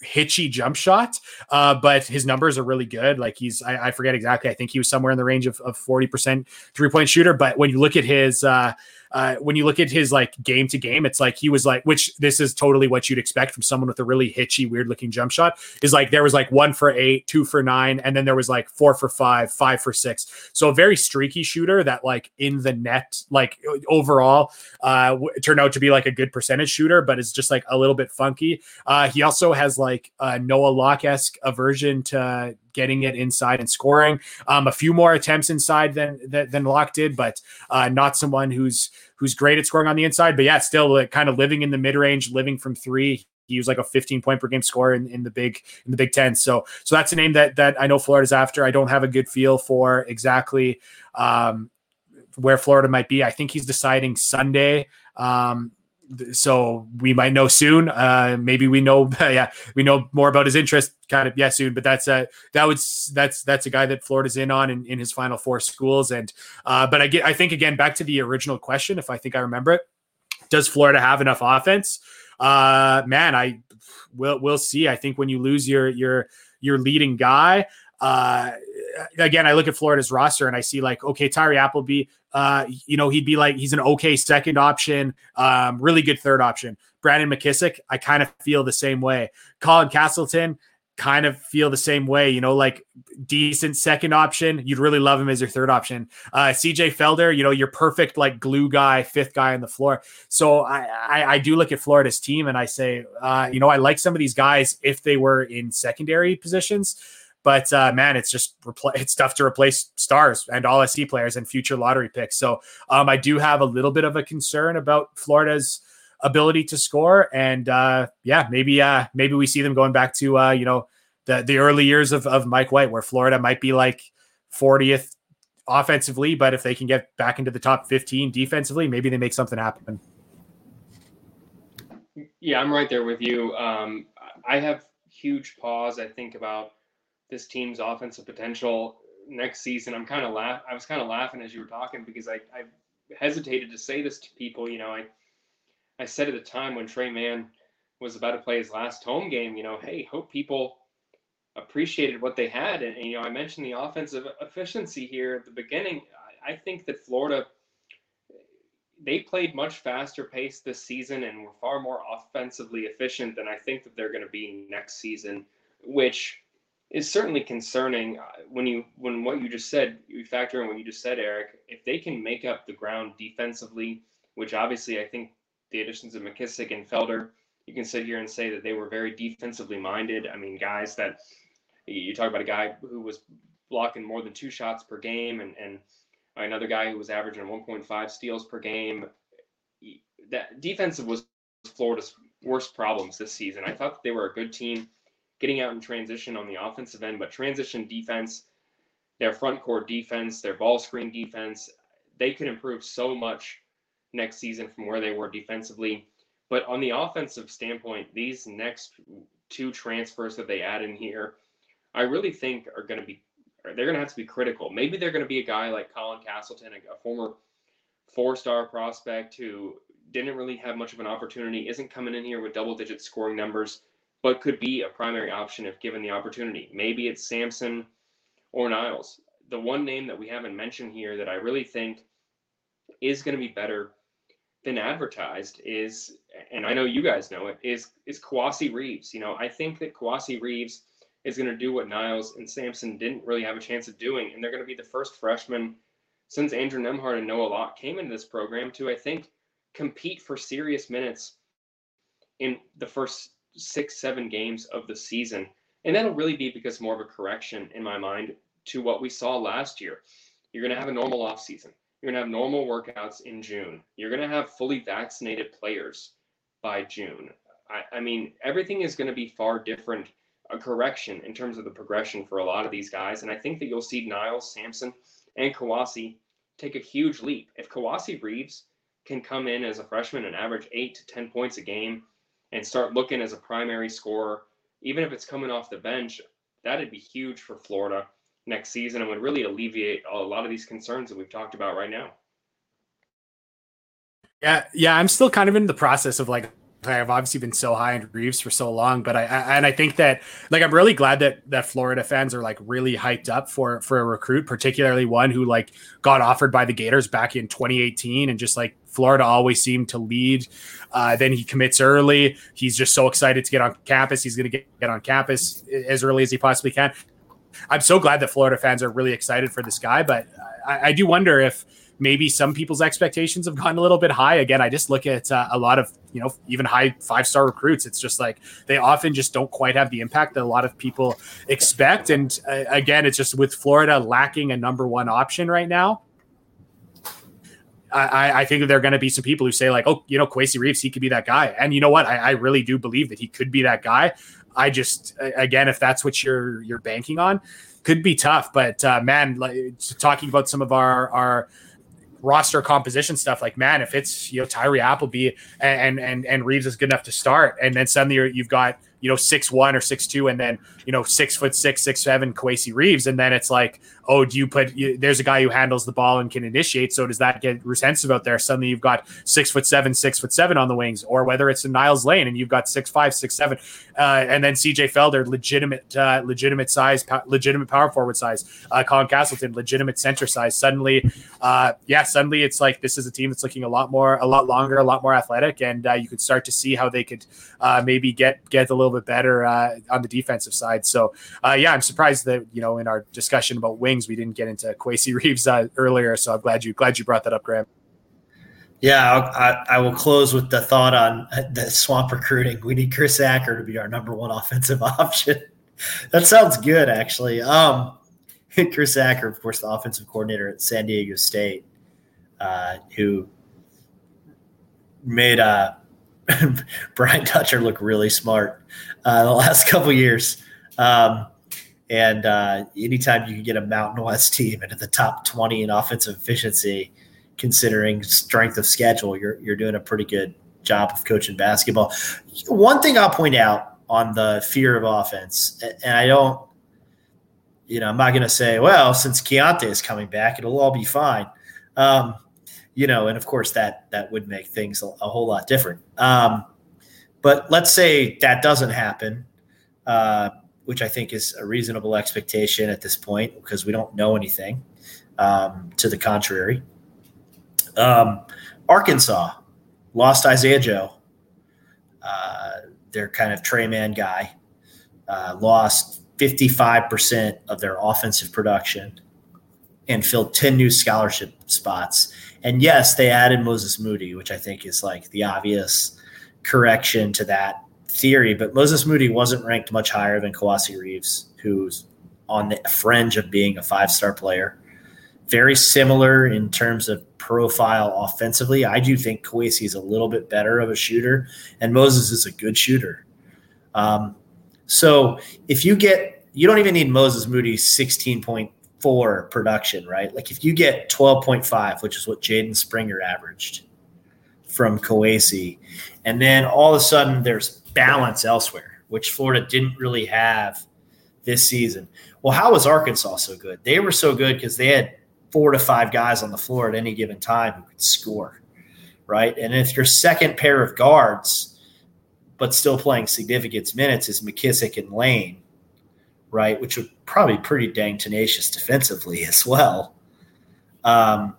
hitchy jump shot, uh, but his numbers are really good. Like he's, I, I, forget exactly. I think he was somewhere in the range of, of 40% three point shooter. But when you look at his, uh, uh, when you look at his like game to game, it's like he was like, which this is totally what you'd expect from someone with a really hitchy, weird looking jump shot. Is like there was like one for eight, two for nine, and then there was like four for five, five for six. So a very streaky shooter that like in the net, like overall, uh, w- turned out to be like a good percentage shooter, but it's just like a little bit funky. Uh, he also has like a Noah Locke esque aversion to getting it inside and scoring. Um, a few more attempts inside than than, than Locke did, but uh, not someone who's who's great at scoring on the inside. But yeah, still like, kind of living in the mid range, living from three. He was like a 15 point per game scorer in, in the big in the Big Ten. So so that's a name that that I know Florida's after. I don't have a good feel for exactly um, where Florida might be. I think he's deciding Sunday. Um, so we might know soon. Uh, maybe we know, yeah, we know more about his interest, kind of, yeah, soon. But that's a that would that's that's a guy that Florida's in on in, in his final four schools. And uh, but I get, I think again back to the original question, if I think I remember it, does Florida have enough offense? Uh, man, I will we'll see. I think when you lose your your your leading guy, uh, again, I look at Florida's roster and I see like, okay, Tyree Appleby, uh, you know, he'd be like, he's an okay second option, um, really good third option. Brandon McKissic, I kind of feel the same way. Colin Castleton, kind of feel the same way, you know, like decent second option. You'd really love him as your third option. Uh, CJ Felder, you know, your perfect like glue guy, fifth guy on the floor. So I, I, I do look at Florida's team and I say, uh, you know, I like some of these guys if they were in secondary positions. But uh, man, it's just repl- it's tough to replace stars and all SC players and future lottery picks. So um, I do have a little bit of a concern about Florida's ability to score. And uh, yeah, maybe uh, maybe we see them going back to uh, you know the the early years of, of Mike White, where Florida might be like 40th offensively, but if they can get back into the top 15 defensively, maybe they make something happen. Yeah, I'm right there with you. Um, I have huge pause. I think about this team's offensive potential next season. I'm kind of laugh. I was kind of laughing as you were talking because I, I hesitated to say this to people. You know, I I said at the time when Tre Mann was about to play his last home game, you know, hey, hope people appreciated what they had. And, and you know, I mentioned the offensive efficiency here at the beginning. I, I think that Florida they played much faster pace this season and were far more offensively efficient than I think that they're going to be next season, which is certainly concerning uh, when you when what you just said you factor in what you just said eric if they can make up the ground defensively which obviously i think the additions of mckissic and felder you can sit here and say that they were very defensively minded. I mean guys that you talk about a guy who was blocking more than two shots per game and and another guy who was averaging 1.5 steals per game. That defensive was florida's worst problems this season. I thought they were a good team getting out in transition on the offensive end, but transition defense, their front court defense, their ball screen defense, they could improve so much next season from where they were defensively. But on the offensive standpoint, these next two transfers that they add in here, I really think are going to be they're going to have to be critical. Maybe they're going to be a guy like Colin Castleton, a former four-star prospect who didn't really have much of an opportunity, isn't coming in here with double-digit scoring numbers but could be a primary option if given the opportunity. Maybe it's Samson or Niels. The one name that we haven't mentioned here that I really think is going to be better than advertised is, and I know you guys know it, is is Kowacie Reeves. You know, I think that Kowacie Reeves is going to do what Niels and Samson didn't really have a chance of doing, and they're going to be the first freshman since Andrew Nembhard and Noah Locke came into this program to, I think, compete for serious minutes in the first six, seven games of the season. And that'll really be because more of a correction in my mind to what we saw last year. You're going to have a normal offseason. You're going to have normal workouts in June. You're going to have fully vaccinated players by June. I, I mean, everything is going to be far different, a correction in terms of the progression for a lot of these guys. And I think that you'll see Niels, Samson, and Kowacie take a huge leap. If Kowacie Reeves can come in as a freshman and average eight to 10 points a game and start looking as a primary scorer, even if it's coming off the bench, that'd be huge for Florida next season and would really alleviate a lot of these concerns that we've talked about right now. Yeah, yeah, I'm still kind of in the process of like I've obviously been so high on Reeves for so long, but I, I, and I think that like I'm really glad that that Florida fans are like really hyped up for for a recruit, particularly one who like got offered by the Gators back in 2018, and just like Florida always seemed to lead. Uh, then he commits early. He's just so excited to get on campus. He's going to get, on campus as early as he possibly can. I'm so glad that Florida fans are really excited for this guy, but I, I do wonder if maybe some people's expectations have gotten a little bit high. Again, I just look at uh, a lot of, you know, even high five star recruits. It's just like they often just don't quite have the impact that a lot of people expect. And uh, again, it's just with Florida lacking a number one option right now. I, I think there are going to be some people who say like, oh, you know, Kowacie Reeves, he could be that guy. And you know what? I, I really do believe that he could be that guy. I just, again, if that's what you're you're banking on, could be tough. But uh, man, like, talking about some of our our roster composition stuff. Like, man, if it's you know Tyree Appleby and and and Reeves is good enough to start, and then suddenly you've got you know six one or six two, and then you know six foot six, six seven Kowacie Reeves, and then it's like, oh, do you put? You, there's a guy who handles the ball and can initiate. So does that get Ruzhentsev out there? Suddenly you've got six foot seven, six foot seven on the wings, or whether it's in Niels Lane and you've got six five, six seven, uh, and then CJ Felder, legitimate, uh, legitimate size, legitimate power forward size. Uh, Colin Castleton, legitimate center size. Suddenly, uh, yeah, suddenly it's like this is a team that's looking a lot more, a lot longer, a lot more athletic, and uh, you could start to see how they could uh, maybe get get a little bit better on the defensive side. So yeah, I'm surprised that you know in our discussion about we didn't get into Kowacie Reeves earlier. So I'm glad you glad you brought that up, Graham. Yeah, I, I, will close with the thought on the swamp recruiting. We need Chris Acker to be our number one offensive option. that sounds good, actually. Um, Chris Acker, of course, the offensive coordinator at San Diego State, uh, who made uh, Brian Dutcher look really smart uh, the last couple years. Um, and uh, anytime you can get a Mountain West team into the top 20 in offensive efficiency – considering strength of schedule, you're you're doing a pretty good job of coaching basketball. One thing I'll point out on the fear of offense, and I don't, you know, I'm not going to say, well, since Keyontae is coming back, it'll all be fine. Um, you know, and of course that that would make things a, a whole lot different. Um, but let's say that doesn't happen, uh, which I think is a reasonable expectation at this point because we don't know anything um, to the contrary. Um, Arkansas lost Isaiah Joe, uh, their kind of Tre Mann guy, uh, lost 55% of their offensive production and filled 10 new scholarship spots. And yes, they added Moses Moody, which I think is like the obvious correction to that theory. But Moses Moody wasn't ranked much higher than Kowacie Reeves, who's on the fringe of being a five star player. Very similar in terms of profile offensively. I do think Kowacie is a little bit better of a shooter, and Moses is a good shooter. Um, so if you get, you don't even need Moses Moody's 16.4 production, right? Like if you get 12.5, which is what Jaden Springer averaged from Kowacie, and then all of a sudden there's balance elsewhere, which Florida didn't really have this season. Well, how was Arkansas so good? They were so good because they had four to five guys on the floor at any given time who could score, right? And if your second pair of guards but still playing significant minutes is McKissic and Lane, right? Which would probably pretty dang tenacious defensively as well. Um,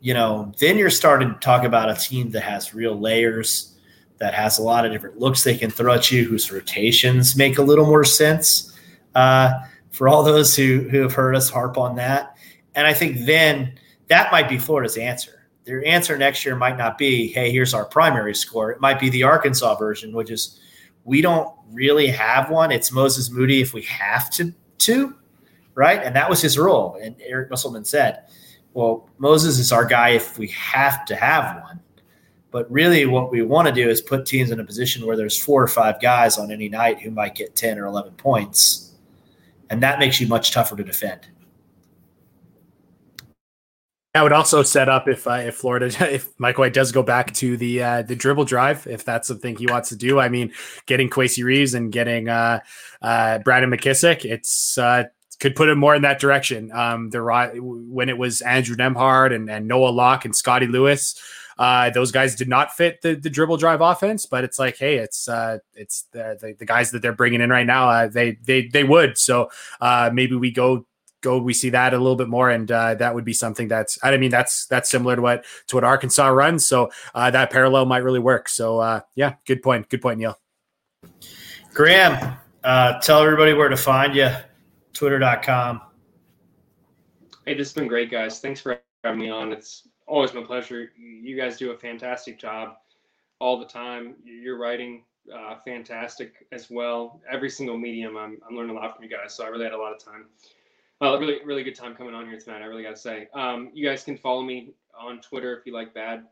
you know, then you're starting to talk about a team that has real layers, that has a lot of different looks they can throw at you, whose rotations make a little more sense. Uh, for all those who who have heard us harp on that, and I think then that might be Florida's answer. Their answer next year might not be, "Hey, here's our primary score." It might be the Arkansas version, which is we don't really have one. It's Moses Moody if we have to to, right? And that was his role. And Eric Musselman said well, Moses is our guy if we have to have one. But really, what we want to do is put teams in a position where there's four or five guys on any night who might get 10 or 11 points. And that makes you much tougher to defend. That would also set up if uh, if Florida if Mike White does go back to the uh, the dribble drive if that's something he wants to do. I mean, getting Kowacie Reeves and getting uh, uh, Brandon McKissic, it's uh, could put him more in that direction. Um, the when it was Andrew Nembhard and, and Noah Locke and Scottie Lewis, uh, those guys did not fit the, the dribble drive offense. But it's like, hey, it's uh, it's the, the, the guys that they're bringing in right now. Uh, they they they would. So uh, maybe we go go we see that a little bit more and uh, that would be something that's i mean that's that's similar to what to what arkansas runs so uh, that parallel might really work so uh, yeah good point good point neil graham uh, tell everybody where to find you twitter.com. Hey, this has been great, guys. Thanks for having me on. It's always my pleasure. You guys do a fantastic job all the time. You're writing uh, fantastic as well. Every single medium, I'm, I'm learning a lot from you guys. So I really had a lot of time. Uh, really, really good time coming on here tonight. I really got to say. Um, you guys can follow me on Twitter if you like bad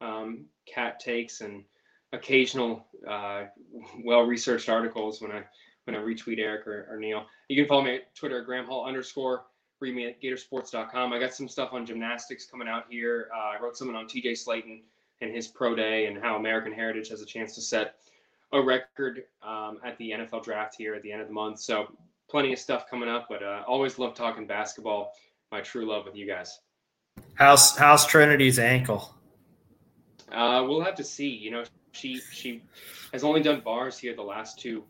um, cat takes and occasional uh, well-researched articles when I when I retweet Eric or, or Neil. You can follow me at Twitter at Graham Hall underscore. Read me at Gatorsports.com. I got some stuff on gymnastics coming out here. Uh, I wrote something on TJ Slaton and his pro day and how American Heritage has a chance to set a record um, at the NFL draft here at the end of the month. So plenty of stuff coming up, but uh, always love talking basketball. My true love with you guys. How's how's Trinity's ankle? Uh, we'll have to see. You know, she she has only done bars here the last two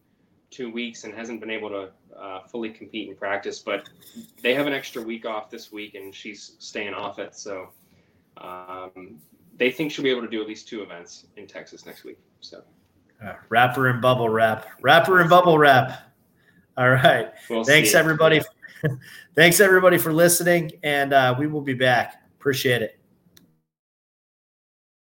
two weeks and hasn't been able to uh, fully compete in practice. But they have an extra week off this week, and she's staying off it. So um, they think she'll be able to do at least two events in Texas next week. So uh, rapper and bubble wrap, rapper and bubble wrap. All right. We'll Thanks everybody. Thanks everybody for listening, and uh, we will be back. Appreciate it.